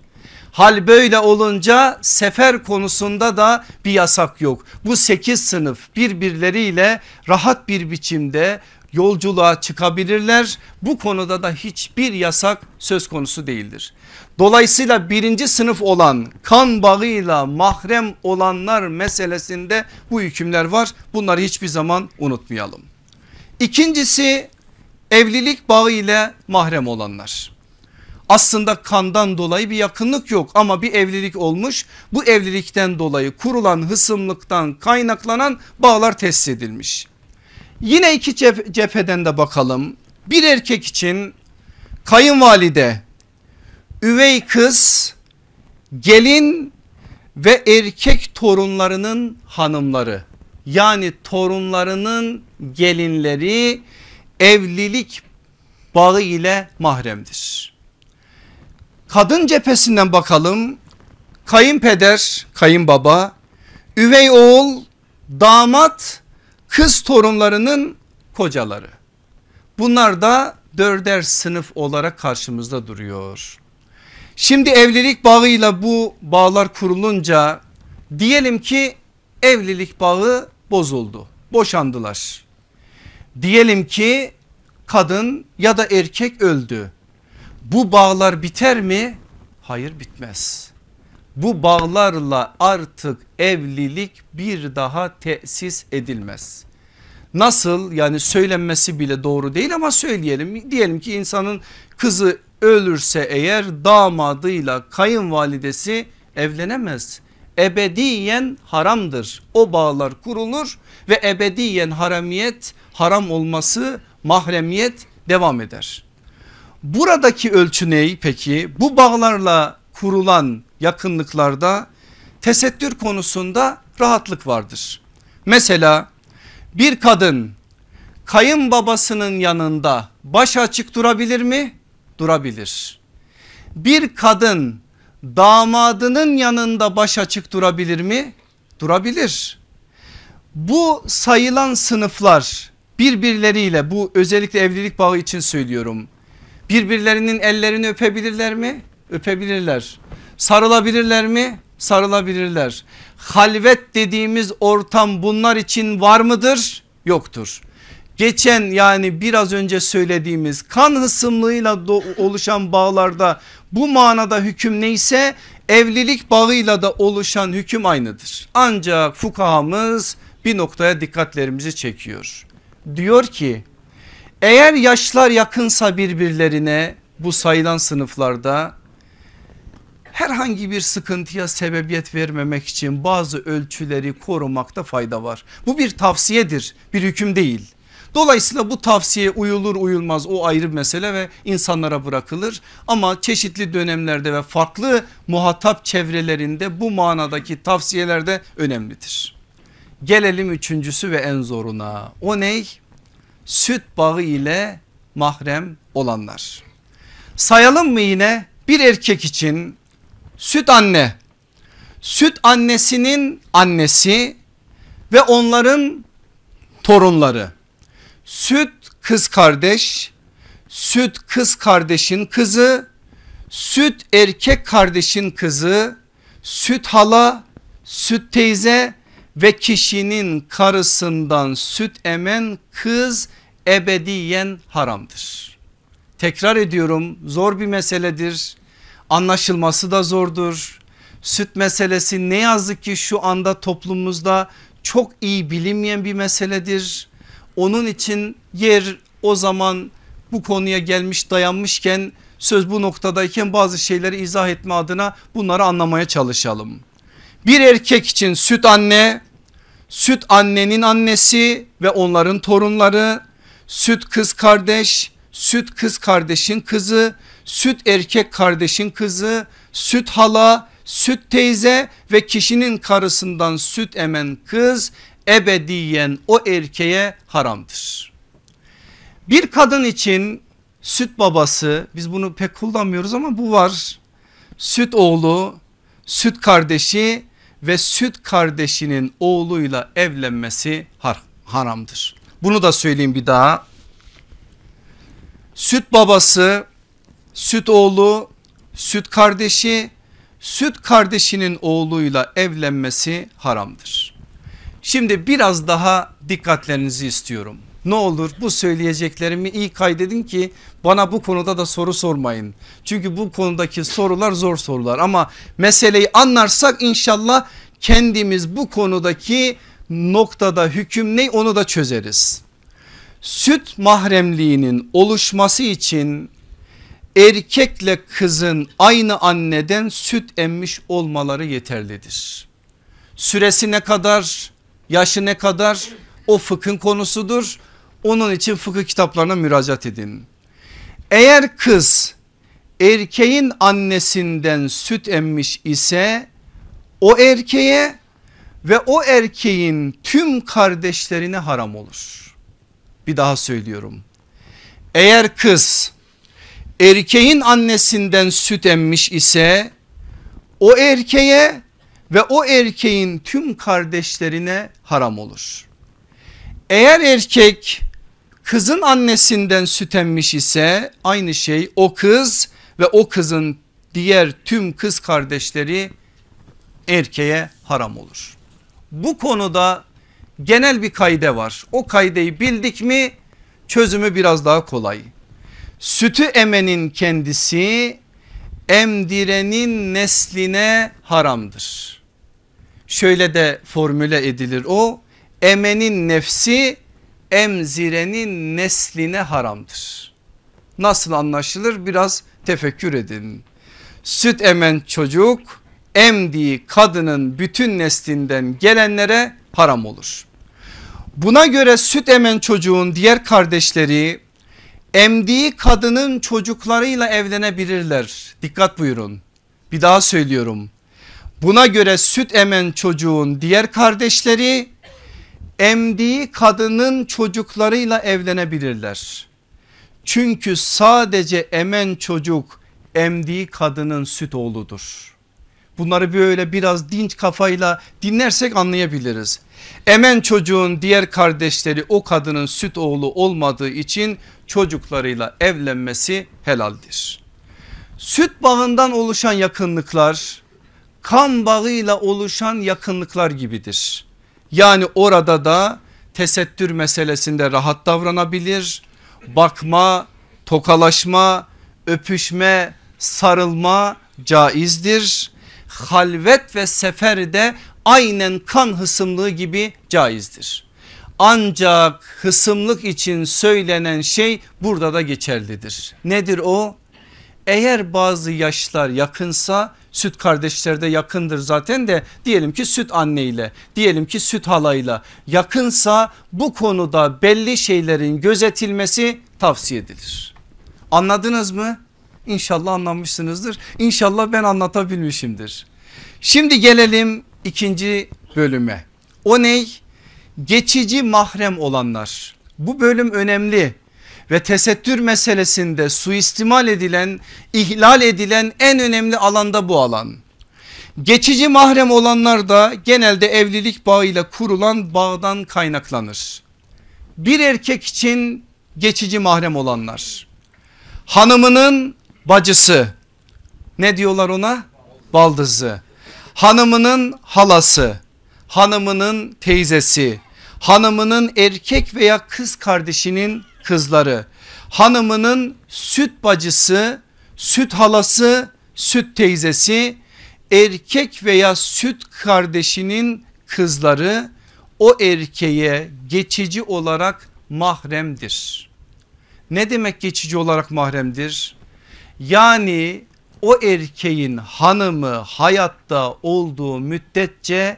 Hal böyle olunca sefer konusunda da bir yasak yok. Bu 8 sınıf birbirleriyle rahat bir biçimde yolculuğa çıkabilirler. Bu konuda da hiçbir yasak söz konusu değildir. Dolayısıyla birinci sınıf olan kan bağıyla mahrem olanlar meselesinde bu hükümler var. Bunları hiçbir zaman unutmayalım. İkincisi evlilik bağı ile mahrem olanlar. Aslında kandan dolayı bir yakınlık yok ama bir evlilik olmuş. Bu evlilikten dolayı kurulan hısımlıktan kaynaklanan bağlar tesis edilmiş. Yine iki cepheden de bakalım. Bir erkek için kayınvalide, üvey kız, gelin ve erkek torunlarının hanımları yani torunlarının gelinleri evlilik bağı ile mahremdir. Kadın cephesinden bakalım kayınpeder, kayınbaba, üvey oğul, damat, kız torunlarının kocaları. Bunlar da dörder sınıf olarak karşımızda duruyor. Şimdi evlilik bağıyla bu bağlar kurulunca diyelim ki evlilik bağı bozuldu. Boşandılar. Diyelim ki kadın ya da erkek öldü. Bu bağlar biter mi? Hayır bitmez. Bu bağlarla artık evlilik bir daha tesis edilmez. Nasıl yani söylenmesi bile doğru değil ama söyleyelim. Diyelim ki insanın kızı ölürse eğer damadıyla kayınvalidesi evlenemez. Ebediyen haramdır. O bağlar kurulur ve ebediyen haramiyet haram olması mahremiyet devam eder. Buradaki ölçü ney peki? Bu bağlarla kurulan yakınlıklarda tesettür konusunda rahatlık vardır. Mesela bir kadın kayınbabasının yanında baş açık durabilir mi? Durabilir. Bir kadın damadının yanında baş açık durabilir mi? Durabilir. Bu sayılan sınıflar birbirleriyle bu özellikle evlilik bağı için söylüyorum. Birbirlerinin ellerini öpebilirler mi? Öpebilirler. Sarılabilirler mi? Sarılabilirler. Halvet dediğimiz ortam bunlar için var mıdır? Yoktur. Geçen yani biraz önce söylediğimiz kan hısımlığıyla oluşan bağlarda bu manada hüküm neyse evlilik bağıyla da oluşan hüküm aynıdır. Ancak fukahamız bir noktaya dikkatlerimizi çekiyor. Diyor ki eğer yaşlar yakınsa birbirlerine bu sayılan sınıflarda herhangi bir sıkıntıya sebebiyet vermemek için bazı ölçüleri korumakta fayda var. Bu bir tavsiyedir bir hüküm değil. Dolayısıyla bu tavsiye uyulur uyulmaz o ayrı mesele ve insanlara bırakılır. Ama çeşitli dönemlerde ve farklı muhatap çevrelerinde bu manadaki tavsiyeler de önemlidir. Gelelim üçüncüsü ve en zoruna o ney? Süt bağı ile mahrem olanlar. Sayalım mı yine bir erkek için süt anne, süt annesinin annesi ve onların torunları süt kız kardeş, süt kız kardeşin kızı, süt erkek kardeşin kızı, süt hala, süt teyze ve kişinin karısından süt emen kız ebediyen haramdır. Tekrar ediyorum zor bir meseledir. Anlaşılması da zordur. Süt meselesi ne yazık ki şu anda toplumumuzda çok iyi bilinmeyen bir meseledir. Onun için yer o zaman bu konuya gelmiş dayanmışken söz bu noktadayken bazı şeyleri izah etme adına bunları anlamaya çalışalım. Bir erkek için süt anne, süt annenin annesi ve onların torunları, süt kız kardeş, süt kız kardeşin kızı, süt erkek kardeşin kızı, süt hala, süt teyze ve kişinin karısından süt emen kız ebediyen o erkeğe haramdır. Bir kadın için süt babası biz bunu pek kullanmıyoruz ama bu var. Süt oğlu, süt kardeşi ve süt kardeşinin oğluyla evlenmesi har haramdır. Bunu da söyleyeyim bir daha. Süt babası, süt oğlu, süt kardeşi, süt kardeşinin oğluyla evlenmesi haramdır. Şimdi biraz daha dikkatlerinizi istiyorum. Ne olur bu söyleyeceklerimi iyi kaydedin ki bana bu konuda da soru sormayın. Çünkü bu konudaki sorular zor sorular ama meseleyi anlarsak inşallah kendimiz bu konudaki noktada hüküm ne onu da çözeriz. Süt mahremliğinin oluşması için erkekle kızın aynı anneden süt emmiş olmaları yeterlidir. Süresi ne kadar, yaşı ne kadar o fıkhın konusudur. Onun için fıkıh kitaplarına müracaat edin. Eğer kız erkeğin annesinden süt emmiş ise o erkeğe ve o erkeğin tüm kardeşlerine haram olur. Bir daha söylüyorum. Eğer kız erkeğin annesinden süt emmiş ise o erkeğe ve o erkeğin tüm kardeşlerine haram olur. Eğer erkek kızın annesinden süt emmiş ise aynı şey o kız ve o kızın diğer tüm kız kardeşleri erkeğe haram olur. Bu konuda genel bir kaide var. O kaideyi bildik mi çözümü biraz daha kolay. Sütü emenin kendisi emdirenin nesline haramdır. Şöyle de formüle edilir o emenin nefsi emzirenin nesline haramdır. Nasıl anlaşılır biraz tefekkür edin. Süt emen çocuk emdiği kadının bütün neslinden gelenlere haram olur. Buna göre süt emen çocuğun diğer kardeşleri emdiği kadının çocuklarıyla evlenebilirler. Dikkat buyurun. Bir daha söylüyorum. Buna göre süt emen çocuğun diğer kardeşleri emdiği kadının çocuklarıyla evlenebilirler. Çünkü sadece emen çocuk emdiği kadının süt oğludur. Bunları böyle biraz dinç kafayla dinlersek anlayabiliriz. Emen çocuğun diğer kardeşleri o kadının süt oğlu olmadığı için çocuklarıyla evlenmesi helaldir. Süt bağından oluşan yakınlıklar kan bağıyla oluşan yakınlıklar gibidir. Yani orada da tesettür meselesinde rahat davranabilir. Bakma, tokalaşma, öpüşme, sarılma caizdir. Halvet ve seferde aynen kan hısımlığı gibi caizdir. Ancak hısımlık için söylenen şey burada da geçerlidir. Nedir o? Eğer bazı yaşlar yakınsa süt kardeşler de yakındır zaten de diyelim ki süt anneyle diyelim ki süt halayla yakınsa bu konuda belli şeylerin gözetilmesi tavsiye edilir. Anladınız mı? İnşallah anlamışsınızdır. İnşallah ben anlatabilmişimdir. Şimdi gelelim ikinci bölüme. O ney? Geçici mahrem olanlar. Bu bölüm önemli ve tesettür meselesinde suistimal edilen, ihlal edilen en önemli alanda bu alan. Geçici mahrem olanlar da genelde evlilik bağıyla kurulan bağdan kaynaklanır. Bir erkek için geçici mahrem olanlar. Hanımının bacısı ne diyorlar ona? Baldızı. Hanımının halası, hanımının teyzesi, hanımının erkek veya kız kardeşinin kızları, hanımının süt bacısı, süt halası, süt teyzesi, erkek veya süt kardeşinin kızları o erkeğe geçici olarak mahremdir. Ne demek geçici olarak mahremdir? Yani o erkeğin hanımı hayatta olduğu müddetçe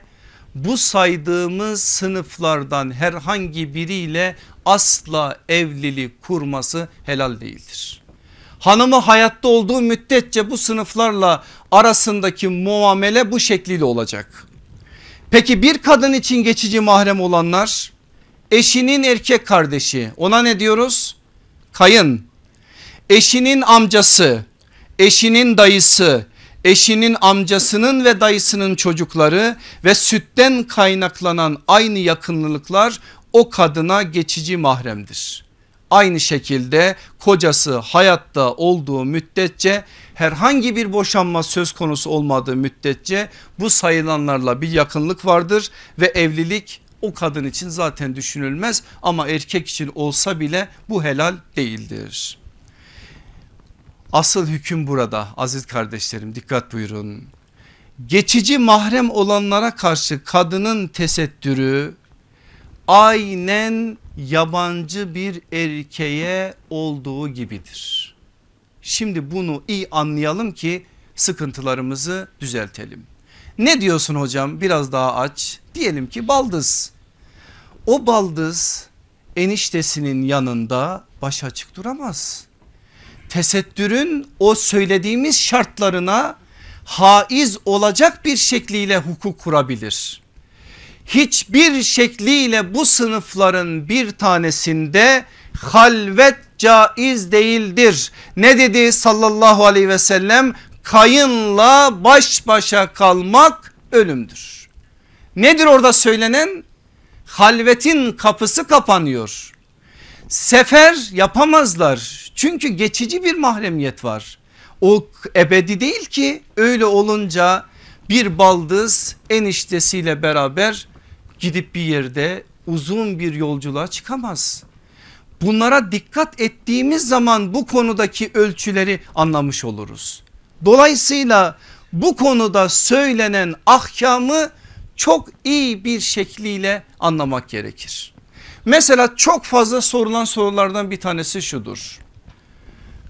bu saydığımız sınıflardan herhangi biriyle asla evlilik kurması helal değildir. Hanımı hayatta olduğu müddetçe bu sınıflarla arasındaki muamele bu şekliyle olacak. Peki bir kadın için geçici mahrem olanlar eşinin erkek kardeşi ona ne diyoruz? Kayın. Eşinin amcası, eşinin dayısı, eşinin amcasının ve dayısının çocukları ve sütten kaynaklanan aynı yakınlıklar o kadına geçici mahremdir. Aynı şekilde kocası hayatta olduğu müddetçe herhangi bir boşanma söz konusu olmadığı müddetçe bu sayılanlarla bir yakınlık vardır ve evlilik o kadın için zaten düşünülmez ama erkek için olsa bile bu helal değildir. Asıl hüküm burada aziz kardeşlerim dikkat buyurun. Geçici mahrem olanlara karşı kadının tesettürü aynen yabancı bir erkeğe olduğu gibidir. Şimdi bunu iyi anlayalım ki sıkıntılarımızı düzeltelim. Ne diyorsun hocam biraz daha aç. Diyelim ki baldız. O baldız eniştesinin yanında baş açık duramaz. Tesettürün o söylediğimiz şartlarına haiz olacak bir şekliyle hukuk kurabilir. Hiçbir şekliyle bu sınıfların bir tanesinde halvet caiz değildir. Ne dedi sallallahu aleyhi ve sellem? Kayınla baş başa kalmak ölümdür. Nedir orada söylenen? Halvetin kapısı kapanıyor. Sefer yapamazlar çünkü geçici bir mahremiyet var. O ebedi değil ki öyle olunca bir baldız eniştesiyle beraber gidip bir yerde uzun bir yolculuğa çıkamaz. Bunlara dikkat ettiğimiz zaman bu konudaki ölçüleri anlamış oluruz. Dolayısıyla bu konuda söylenen ahkamı çok iyi bir şekliyle anlamak gerekir. Mesela çok fazla sorulan sorulardan bir tanesi şudur.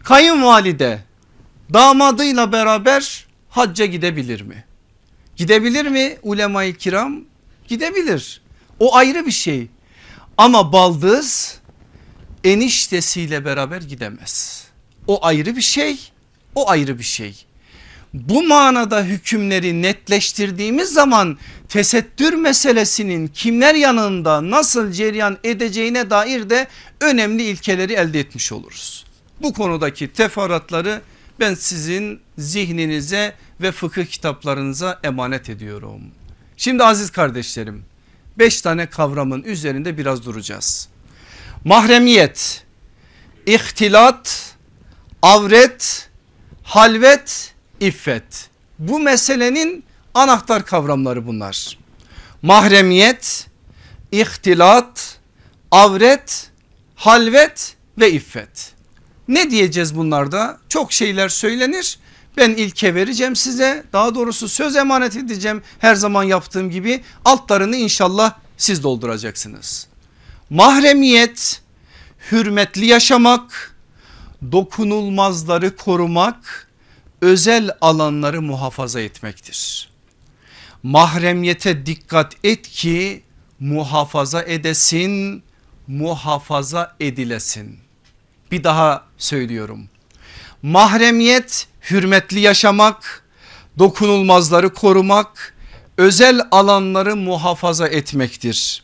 Kayınvalide damadıyla beraber hacca gidebilir mi? Gidebilir mi ulema-i kiram? Gidebilir. O ayrı bir şey. Ama baldız eniştesiyle beraber gidemez. O ayrı bir şey. O ayrı bir şey. Bu manada hükümleri netleştirdiğimiz zaman tesettür meselesinin kimler yanında nasıl cereyan edeceğine dair de önemli ilkeleri elde etmiş oluruz. Bu konudaki teferruatları ben sizin zihninize ve fıkıh kitaplarınıza emanet ediyorum. Şimdi aziz kardeşlerim beş tane kavramın üzerinde biraz duracağız. Mahremiyet, ihtilat, avret, halvet, iffet. Bu meselenin anahtar kavramları bunlar. Mahremiyet, ihtilat, avret, halvet ve iffet. Ne diyeceğiz bunlarda? Çok şeyler söylenir. Ben ilke vereceğim size daha doğrusu söz emanet edeceğim her zaman yaptığım gibi altlarını inşallah siz dolduracaksınız. Mahremiyet hürmetli yaşamak, dokunulmazları korumak, özel alanları muhafaza etmektir. Mahremiyete dikkat et ki muhafaza edesin, muhafaza edilesin. Bir daha söylüyorum. Mahremiyet hürmetli yaşamak, dokunulmazları korumak, özel alanları muhafaza etmektir.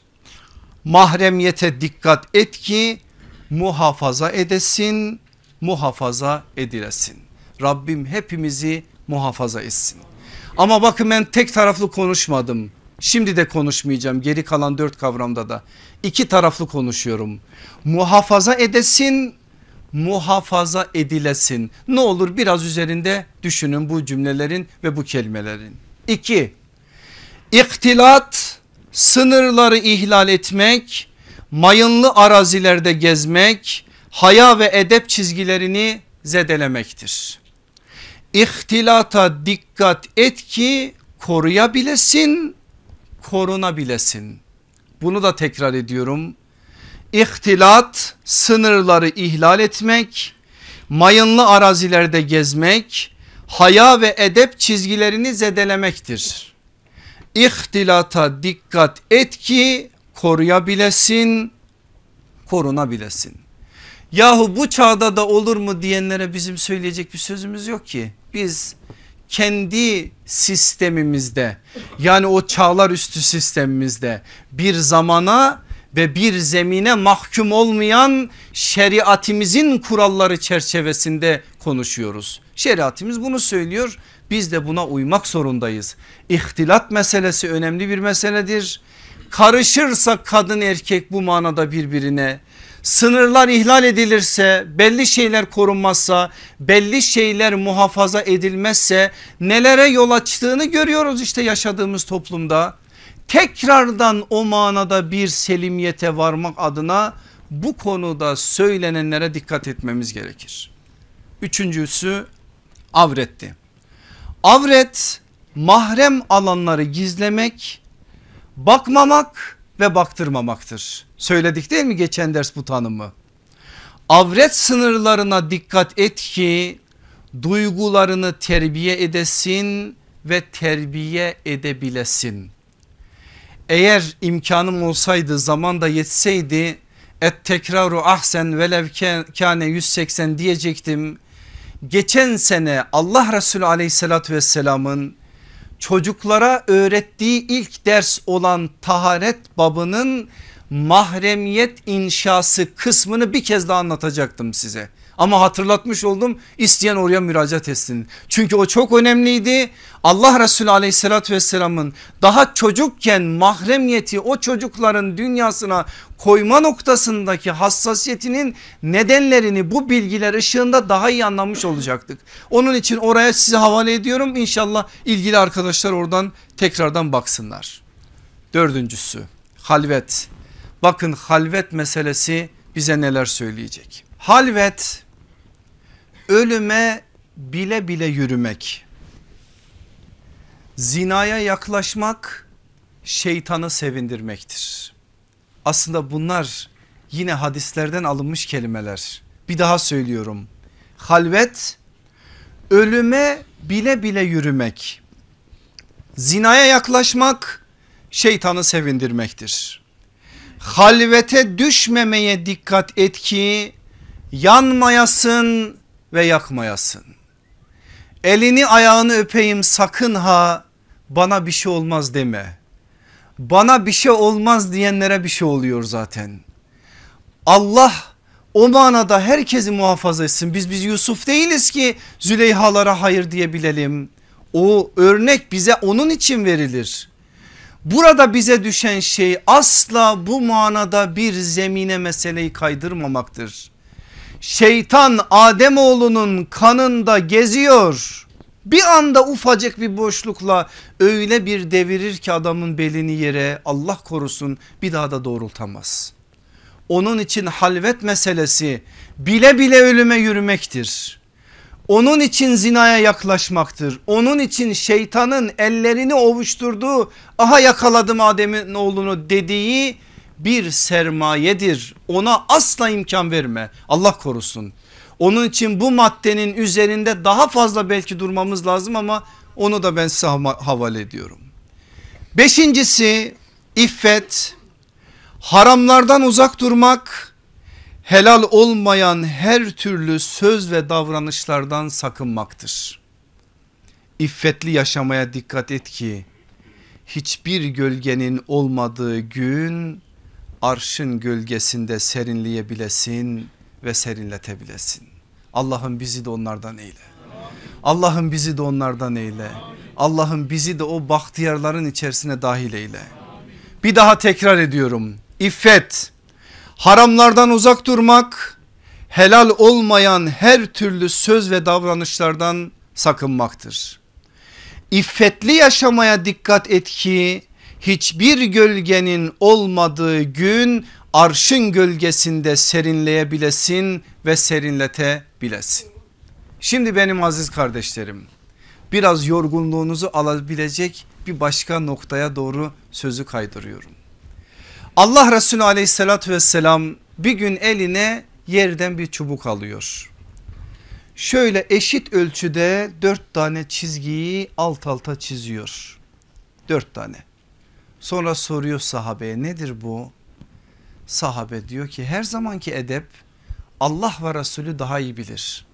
Mahremiyete dikkat et ki muhafaza edesin, muhafaza edilesin. Rabbim hepimizi muhafaza etsin. Ama bakın ben tek taraflı konuşmadım. Şimdi de konuşmayacağım geri kalan dört kavramda da. iki taraflı konuşuyorum. Muhafaza edesin muhafaza edilesin. Ne olur biraz üzerinde düşünün bu cümlelerin ve bu kelimelerin. İki, İhtilat sınırları ihlal etmek, mayınlı arazilerde gezmek, haya ve edep çizgilerini zedelemektir. İhtilata dikkat et ki koruyabilesin, korunabilesin. Bunu da tekrar ediyorum. İhtilat sınırları ihlal etmek, mayınlı arazilerde gezmek, haya ve edep çizgilerini zedelemektir. İhtilata dikkat et ki koruyabilesin, korunabilesin. Yahu bu çağda da olur mu diyenlere bizim söyleyecek bir sözümüz yok ki. Biz kendi sistemimizde yani o çağlar üstü sistemimizde bir zamana ve bir zemine mahkum olmayan şeriatimizin kuralları çerçevesinde konuşuyoruz. Şeriatimiz bunu söylüyor biz de buna uymak zorundayız. İhtilat meselesi önemli bir meseledir. Karışırsa kadın erkek bu manada birbirine sınırlar ihlal edilirse belli şeyler korunmazsa belli şeyler muhafaza edilmezse nelere yol açtığını görüyoruz işte yaşadığımız toplumda. Tekrardan o manada bir selimiyete varmak adına bu konuda söylenenlere dikkat etmemiz gerekir. Üçüncüsü avretti. Avret mahrem alanları gizlemek, bakmamak ve baktırmamaktır. Söyledik değil mi geçen ders bu tanımı? avret sınırlarına dikkat et ki duygularını terbiye edesin ve terbiye edebilesin. Eğer imkanım olsaydı zaman da yetseydi et tekraru ahsen velev kâne 180 diyecektim. Geçen sene Allah Resulü aleyhissalatü vesselamın çocuklara öğrettiği ilk ders olan taharet babının mahremiyet inşası kısmını bir kez daha anlatacaktım size. Ama hatırlatmış oldum isteyen oraya müracaat etsin. Çünkü o çok önemliydi. Allah Resulü aleyhissalatü vesselamın daha çocukken mahremiyeti o çocukların dünyasına koyma noktasındaki hassasiyetinin nedenlerini bu bilgiler ışığında daha iyi anlamış olacaktık. Onun için oraya size havale ediyorum. İnşallah ilgili arkadaşlar oradan tekrardan baksınlar. Dördüncüsü halvet. Bakın halvet meselesi bize neler söyleyecek. Halvet ölüme bile bile yürümek. Zinaya yaklaşmak şeytanı sevindirmektir. Aslında bunlar yine hadislerden alınmış kelimeler. Bir daha söylüyorum. Halvet ölüme bile bile yürümek. Zinaya yaklaşmak şeytanı sevindirmektir. Halvete düşmemeye dikkat et ki yanmayasın ve yakmayasın. Elini ayağını öpeyim sakın ha bana bir şey olmaz deme. Bana bir şey olmaz diyenlere bir şey oluyor zaten. Allah o manada herkesi muhafaza etsin. Biz biz Yusuf değiliz ki Züleyhalara hayır diyebilelim. O örnek bize onun için verilir. Burada bize düşen şey asla bu manada bir zemine meseleyi kaydırmamaktır. Şeytan Ademoğlunun kanında geziyor. Bir anda ufacık bir boşlukla öyle bir devirir ki adamın belini yere Allah korusun bir daha da doğrultamaz. Onun için halvet meselesi bile bile ölüme yürümektir. Onun için zinaya yaklaşmaktır. Onun için şeytanın ellerini ovuşturduğu aha yakaladım Adem'in oğlunu dediği bir sermayedir. Ona asla imkan verme Allah korusun. Onun için bu maddenin üzerinde daha fazla belki durmamız lazım ama onu da ben size havale ediyorum. Beşincisi iffet haramlardan uzak durmak helal olmayan her türlü söz ve davranışlardan sakınmaktır. İffetli yaşamaya dikkat et ki hiçbir gölgenin olmadığı gün arşın gölgesinde serinleyebilesin ve serinletebilesin. Allah'ım bizi de onlardan eyle. Allah'ım bizi de onlardan eyle. Allah'ım bizi de o bahtiyarların içerisine dahil eyle. Bir daha tekrar ediyorum. İffet, haramlardan uzak durmak, helal olmayan her türlü söz ve davranışlardan sakınmaktır. İffetli yaşamaya dikkat et ki hiçbir gölgenin olmadığı gün arşın gölgesinde serinleyebilesin ve serinletebilesin. Şimdi benim aziz kardeşlerim biraz yorgunluğunuzu alabilecek bir başka noktaya doğru sözü kaydırıyorum. Allah Resulü aleyhissalatü vesselam bir gün eline yerden bir çubuk alıyor. Şöyle eşit ölçüde dört tane çizgiyi alt alta çiziyor. Dört tane. Sonra soruyor sahabeye nedir bu? Sahabe diyor ki her zamanki edep Allah ve Resulü daha iyi bilir.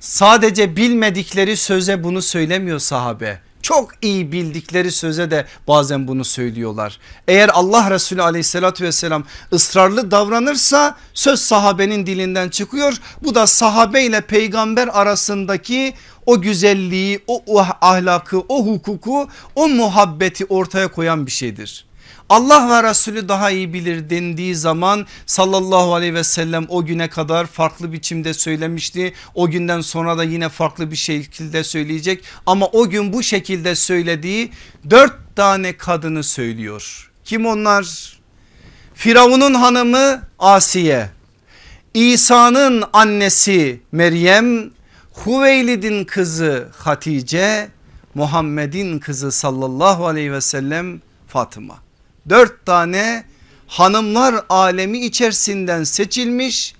Sadece bilmedikleri söze bunu söylemiyor sahabe. Çok iyi bildikleri söze de bazen bunu söylüyorlar. Eğer Allah Resulü aleyhissalatü vesselam ısrarlı davranırsa söz sahabenin dilinden çıkıyor. Bu da sahabe ile peygamber arasındaki o güzelliği, o, ahlakı, o hukuku, o muhabbeti ortaya koyan bir şeydir. Allah ve Resulü daha iyi bilir dendiği zaman sallallahu aleyhi ve sellem o güne kadar farklı biçimde söylemişti. O günden sonra da yine farklı bir şekilde söyleyecek ama o gün bu şekilde söylediği dört tane kadını söylüyor. Kim onlar? Firavun'un hanımı Asiye, İsa'nın annesi Meryem, Huveylid'in kızı Hatice, Muhammed'in kızı sallallahu aleyhi ve sellem Fatıma. Dört tane hanımlar alemi içerisinden seçilmiş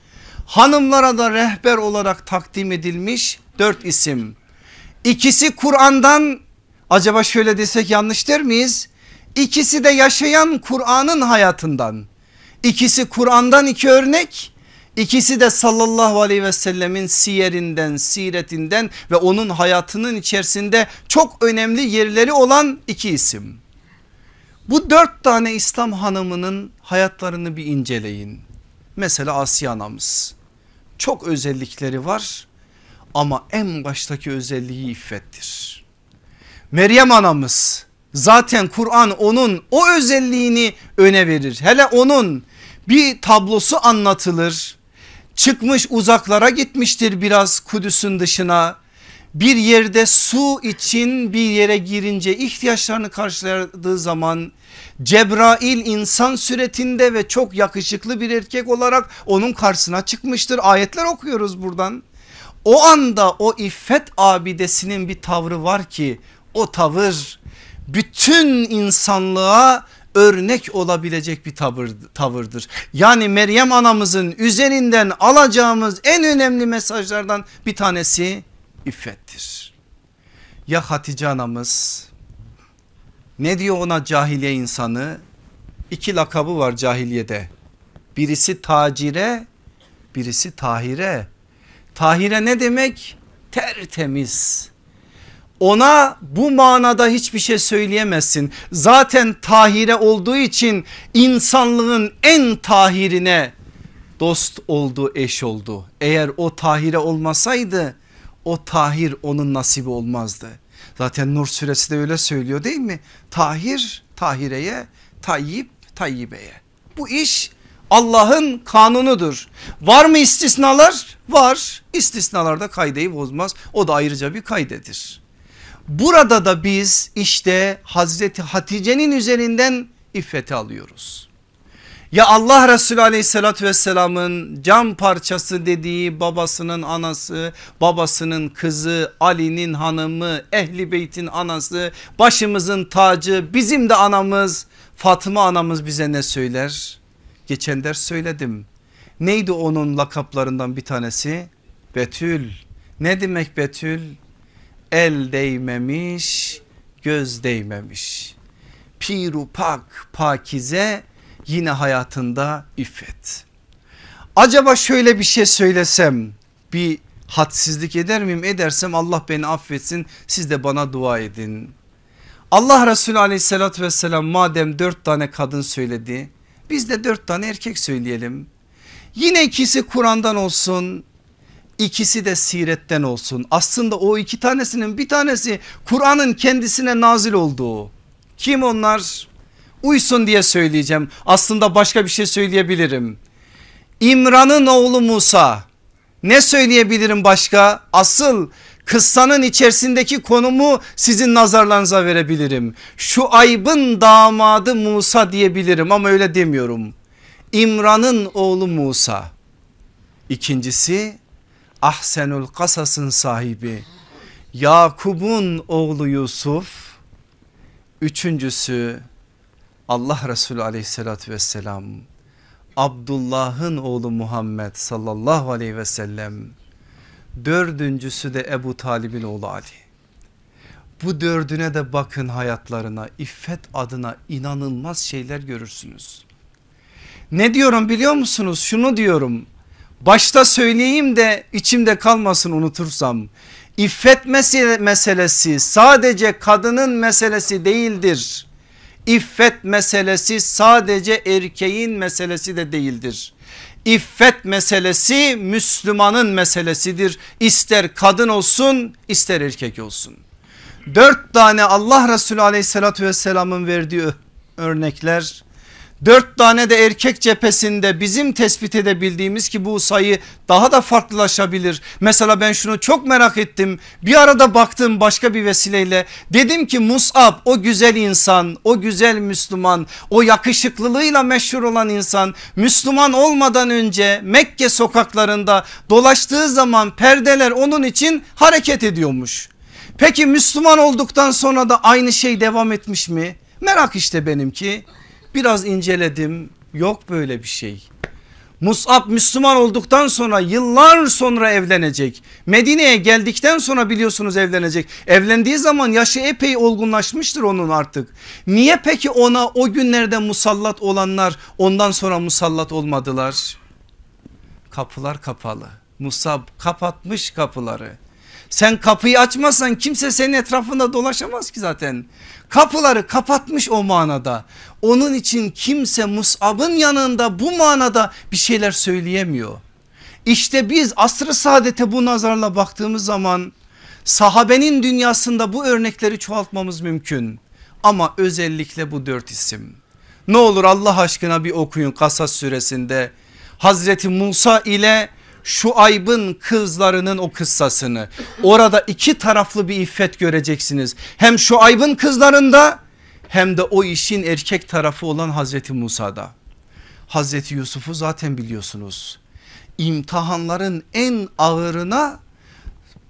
Hanımlara da rehber olarak takdim edilmiş dört isim. İkisi Kur'an'dan acaba şöyle desek yanlış der miyiz? İkisi de yaşayan Kur'an'ın hayatından. İkisi Kur'an'dan iki örnek. İkisi de sallallahu aleyhi ve sellemin siyerinden, siretinden ve onun hayatının içerisinde çok önemli yerleri olan iki isim. Bu dört tane İslam hanımının hayatlarını bir inceleyin. Mesela Asiye anamız çok özellikleri var ama en baştaki özelliği iffettir. Meryem anamız zaten Kur'an onun o özelliğini öne verir. Hele onun bir tablosu anlatılır. Çıkmış uzaklara gitmiştir biraz Kudüs'ün dışına. Bir yerde su için bir yere girince ihtiyaçlarını karşıladığı zaman Cebrail insan suretinde ve çok yakışıklı bir erkek olarak onun karşısına çıkmıştır. Ayetler okuyoruz buradan. O anda o iffet abidesinin bir tavrı var ki o tavır bütün insanlığa örnek olabilecek bir tavır, tavırdır. Yani Meryem anamızın üzerinden alacağımız en önemli mesajlardan bir tanesi iffettir. Ya Hatice anamız ne diyor ona cahiliye insanı? İki lakabı var cahiliyede. Birisi tacire birisi tahire. Tahire ne demek? Tertemiz. Ona bu manada hiçbir şey söyleyemezsin. Zaten tahire olduğu için insanlığın en tahirine dost oldu eş oldu. Eğer o tahire olmasaydı o tahir onun nasibi olmazdı. Zaten Nur suresi de öyle söylüyor değil mi? Tahir tahireye, tayyip tayyibeye. Bu iş Allah'ın kanunudur. Var mı istisnalar? Var. İstisnalarda kaydeyi bozmaz. O da ayrıca bir kaydedir. Burada da biz işte Hazreti Hatice'nin üzerinden iffeti alıyoruz. Ya Allah Resulü aleyhissalatü vesselamın cam parçası dediği babasının anası, babasının kızı, Ali'nin hanımı, Ehli Beyt'in anası, başımızın tacı, bizim de anamız Fatıma anamız bize ne söyler? Geçen ders söyledim. Neydi onun lakaplarından bir tanesi? Betül. Ne demek Betül? El değmemiş, göz değmemiş. Piru pak, pakize yine hayatında iffet. Acaba şöyle bir şey söylesem bir hadsizlik eder miyim? Edersem Allah beni affetsin siz de bana dua edin. Allah Resulü aleyhissalatü vesselam madem dört tane kadın söyledi biz de dört tane erkek söyleyelim. Yine ikisi Kur'an'dan olsun ikisi de siretten olsun. Aslında o iki tanesinin bir tanesi Kur'an'ın kendisine nazil olduğu. Kim onlar? Uysun diye söyleyeceğim. Aslında başka bir şey söyleyebilirim. İmran'ın oğlu Musa. Ne söyleyebilirim başka? Asıl kıssanın içerisindeki konumu sizin nazarlarınıza verebilirim. Şu aybın damadı Musa diyebilirim ama öyle demiyorum. İmran'ın oğlu Musa. İkincisi Ahsenul Kasas'ın sahibi Yakub'un oğlu Yusuf. Üçüncüsü Allah Resulü aleyhissalatü vesselam Abdullah'ın oğlu Muhammed sallallahu aleyhi ve sellem Dördüncüsü de Ebu Talib'in oğlu Ali. Bu dördüne de bakın hayatlarına iffet adına inanılmaz şeyler görürsünüz. Ne diyorum biliyor musunuz? Şunu diyorum. Başta söyleyeyim de içimde kalmasın unutursam. İffet meselesi sadece kadının meselesi değildir. İffet meselesi sadece erkeğin meselesi de değildir. İffet meselesi Müslümanın meselesidir. İster kadın olsun ister erkek olsun. Dört tane Allah Resulü aleyhissalatü vesselamın verdiği örnekler Dört tane de erkek cephesinde bizim tespit edebildiğimiz ki bu sayı daha da farklılaşabilir. Mesela ben şunu çok merak ettim. Bir arada baktım başka bir vesileyle. Dedim ki Musab o güzel insan, o güzel Müslüman, o yakışıklılığıyla meşhur olan insan Müslüman olmadan önce Mekke sokaklarında dolaştığı zaman perdeler onun için hareket ediyormuş. Peki Müslüman olduktan sonra da aynı şey devam etmiş mi? Merak işte benimki. Biraz inceledim yok böyle bir şey. Mus'ab Müslüman olduktan sonra yıllar sonra evlenecek. Medine'ye geldikten sonra biliyorsunuz evlenecek. Evlendiği zaman yaşı epey olgunlaşmıştır onun artık. Niye peki ona o günlerde musallat olanlar ondan sonra musallat olmadılar? Kapılar kapalı. Musab kapatmış kapıları. Sen kapıyı açmazsan kimse senin etrafında dolaşamaz ki zaten. Kapıları kapatmış o manada. Onun için kimse Mus'ab'ın yanında bu manada bir şeyler söyleyemiyor. İşte biz asr-ı saadete bu nazarla baktığımız zaman sahabenin dünyasında bu örnekleri çoğaltmamız mümkün. Ama özellikle bu dört isim. Ne olur Allah aşkına bir okuyun Kasas suresinde Hazreti Musa ile şu aybın kızlarının o kıssasını. Orada iki taraflı bir iffet göreceksiniz. Hem şu aybın kızlarında hem de o işin erkek tarafı olan Hazreti Musa'da. Hazreti Yusuf'u zaten biliyorsunuz. İmtihanların en ağırına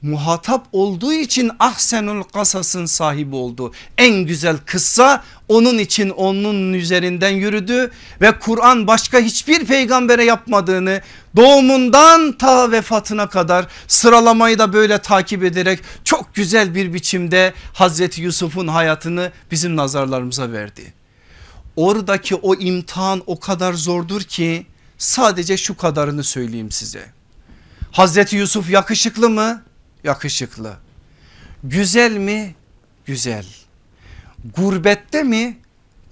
muhatap olduğu için ahsenul kasasın sahibi oldu. En güzel kıssa onun için onun üzerinden yürüdü ve Kur'an başka hiçbir peygambere yapmadığını doğumundan ta vefatına kadar sıralamayı da böyle takip ederek çok güzel bir biçimde Hazreti Yusuf'un hayatını bizim nazarlarımıza verdi. Oradaki o imtihan o kadar zordur ki sadece şu kadarını söyleyeyim size. Hazreti Yusuf yakışıklı mı? Yakışıklı. Güzel mi? Güzel. Gurbette mi?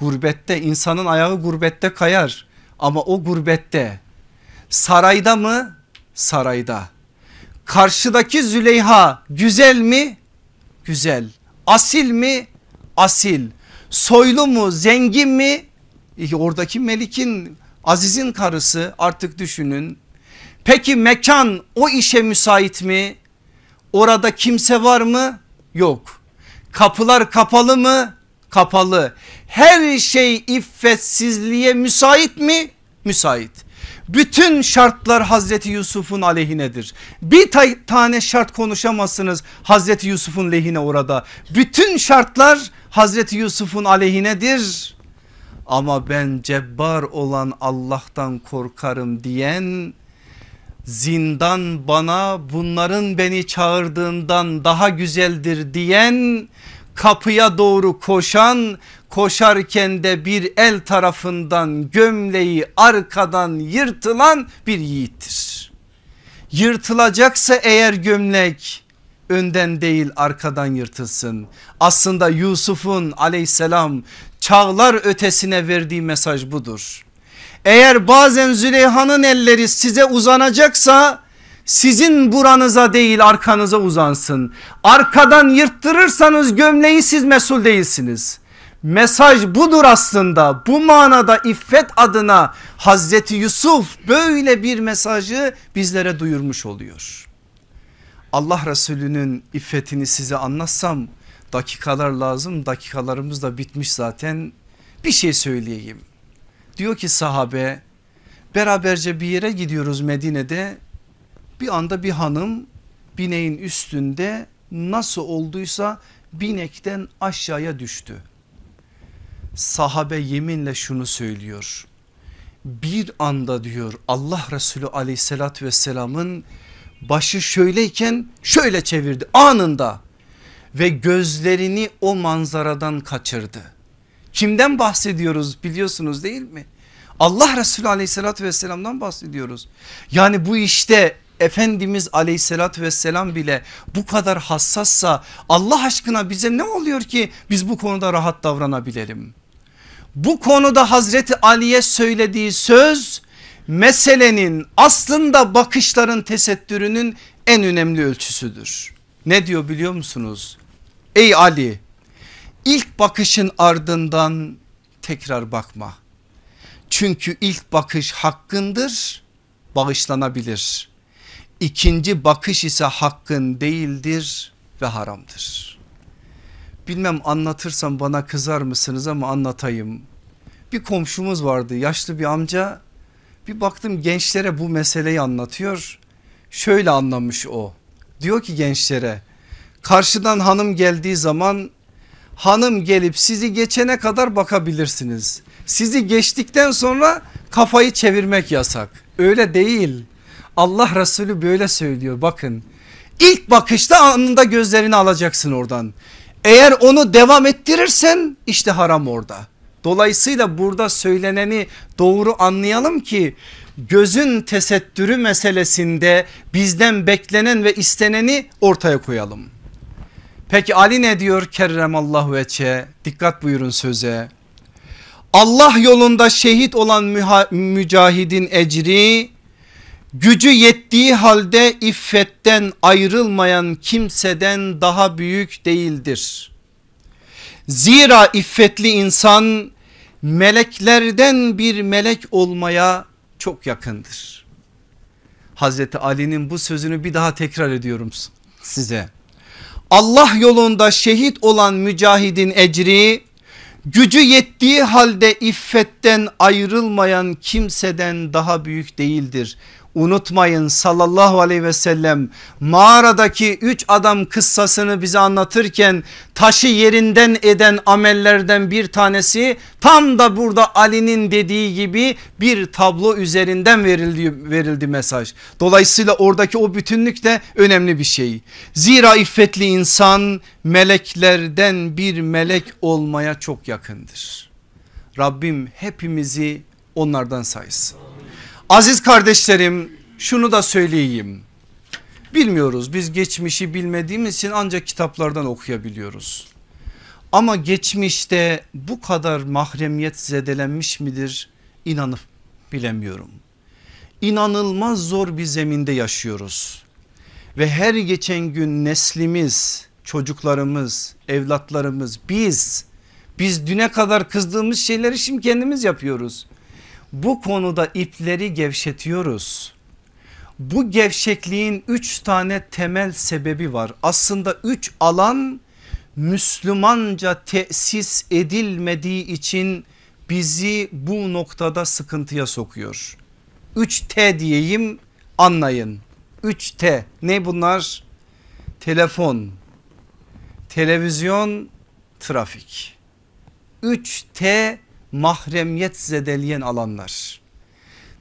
Gurbette insanın ayağı gurbette kayar ama o gurbette. Sarayda mı? Sarayda. Karşıdaki Züleyha güzel mi? Güzel. Asil mi? Asil. Soylu mu? Zengin mi? Oradaki Melik'in Aziz'in karısı artık düşünün. Peki mekan o işe müsait mi? Orada kimse var mı? Yok. Kapılar kapalı mı? Kapalı. Her şey iffetsizliğe müsait mi? Müsait. Bütün şartlar Hazreti Yusuf'un aleyhinedir. Bir tane şart konuşamazsınız Hazreti Yusuf'un lehine orada. Bütün şartlar Hazreti Yusuf'un aleyhinedir. Ama ben cebbar olan Allah'tan korkarım diyen zindan bana bunların beni çağırdığından daha güzeldir diyen kapıya doğru koşan koşarken de bir el tarafından gömleği arkadan yırtılan bir yiğittir. Yırtılacaksa eğer gömlek önden değil arkadan yırtılsın. Aslında Yusuf'un aleyhisselam çağlar ötesine verdiği mesaj budur. Eğer bazen Züleyha'nın elleri size uzanacaksa sizin buranıza değil arkanıza uzansın. Arkadan yırttırırsanız gömleği siz mesul değilsiniz. Mesaj budur aslında bu manada iffet adına Hazreti Yusuf böyle bir mesajı bizlere duyurmuş oluyor. Allah Resulü'nün iffetini size anlatsam dakikalar lazım dakikalarımız da bitmiş zaten bir şey söyleyeyim. Diyor ki sahabe beraberce bir yere gidiyoruz Medine'de bir anda bir hanım bineğin üstünde nasıl olduysa binekten aşağıya düştü. Sahabe yeminle şunu söylüyor. Bir anda diyor Allah Resulü aleyhissalatü vesselamın başı şöyleyken şöyle çevirdi anında ve gözlerini o manzaradan kaçırdı. Kimden bahsediyoruz biliyorsunuz değil mi? Allah Resulü aleyhissalatü vesselamdan bahsediyoruz. Yani bu işte Efendimiz aleyhissalatü vesselam bile bu kadar hassassa Allah aşkına bize ne oluyor ki biz bu konuda rahat davranabilelim? Bu konuda Hazreti Ali'ye söylediği söz meselenin aslında bakışların tesettürünün en önemli ölçüsüdür. Ne diyor biliyor musunuz? Ey Ali İlk bakışın ardından tekrar bakma. Çünkü ilk bakış hakkındır, bağışlanabilir. İkinci bakış ise hakkın değildir ve haramdır. Bilmem anlatırsam bana kızar mısınız ama anlatayım. Bir komşumuz vardı yaşlı bir amca. Bir baktım gençlere bu meseleyi anlatıyor. Şöyle anlamış o. Diyor ki gençlere karşıdan hanım geldiği zaman hanım gelip sizi geçene kadar bakabilirsiniz. Sizi geçtikten sonra kafayı çevirmek yasak. Öyle değil. Allah Resulü böyle söylüyor bakın. İlk bakışta anında gözlerini alacaksın oradan. Eğer onu devam ettirirsen işte haram orada. Dolayısıyla burada söyleneni doğru anlayalım ki gözün tesettürü meselesinde bizden beklenen ve isteneni ortaya koyalım. Peki Ali ne diyor kerremallahu veçe dikkat buyurun söze. Allah yolunda şehit olan mücahidin ecri gücü yettiği halde iffetten ayrılmayan kimseden daha büyük değildir. Zira iffetli insan meleklerden bir melek olmaya çok yakındır. Hazreti Ali'nin bu sözünü bir daha tekrar ediyorum size. Allah yolunda şehit olan mücahidin ecri gücü yettiği halde iffetten ayrılmayan kimseden daha büyük değildir. Unutmayın sallallahu aleyhi ve sellem mağaradaki üç adam kıssasını bize anlatırken taşı yerinden eden amellerden bir tanesi tam da burada Ali'nin dediği gibi bir tablo üzerinden verildi, verildi mesaj. Dolayısıyla oradaki o bütünlük de önemli bir şey. Zira iffetli insan meleklerden bir melek olmaya çok yakındır. Rabbim hepimizi onlardan saysın. Aziz kardeşlerim şunu da söyleyeyim. Bilmiyoruz biz geçmişi bilmediğimiz için ancak kitaplardan okuyabiliyoruz. Ama geçmişte bu kadar mahremiyet zedelenmiş midir inanıp bilemiyorum. İnanılmaz zor bir zeminde yaşıyoruz. Ve her geçen gün neslimiz, çocuklarımız, evlatlarımız biz biz düne kadar kızdığımız şeyleri şimdi kendimiz yapıyoruz bu konuda ipleri gevşetiyoruz. Bu gevşekliğin üç tane temel sebebi var. Aslında üç alan Müslümanca tesis edilmediği için bizi bu noktada sıkıntıya sokuyor. 3T diyeyim anlayın. 3T ne bunlar? Telefon, televizyon, trafik. 3T mahremiyet zedeleyen alanlar.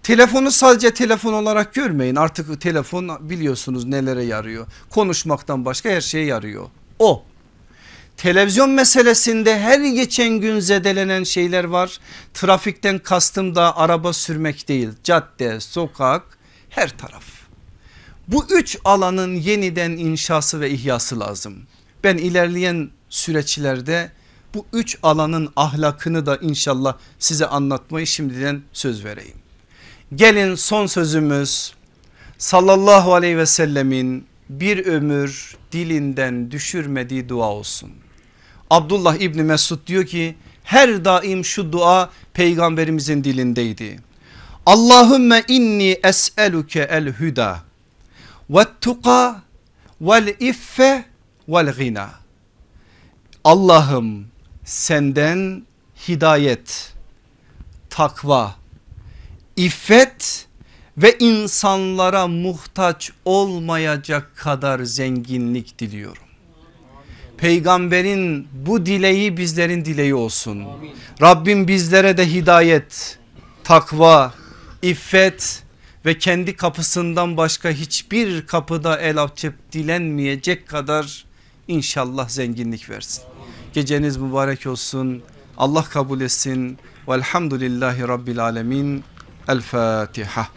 Telefonu sadece telefon olarak görmeyin artık telefon biliyorsunuz nelere yarıyor. Konuşmaktan başka her şeye yarıyor. O televizyon meselesinde her geçen gün zedelenen şeyler var. Trafikten kastım da araba sürmek değil cadde sokak her taraf. Bu üç alanın yeniden inşası ve ihyası lazım. Ben ilerleyen süreçlerde bu üç alanın ahlakını da inşallah size anlatmayı şimdiden söz vereyim. Gelin son sözümüz sallallahu aleyhi ve sellemin bir ömür dilinden düşürmediği dua olsun. Abdullah İbni Mesud diyor ki her daim şu dua peygamberimizin dilindeydi. Allahümme inni es'eluke el huda ve tuka vel iffe vel gina. Allah'ım senden hidayet, takva, iffet ve insanlara muhtaç olmayacak kadar zenginlik diliyorum. Peygamberin bu dileği bizlerin dileği olsun. Rabbim bizlere de hidayet, takva, iffet ve kendi kapısından başka hiçbir kapıda el açıp dilenmeyecek kadar inşallah zenginlik versin. Geceniz mübarek olsun. Allah kabul etsin. Velhamdülillahi Rabbil Alemin. El Fatiha.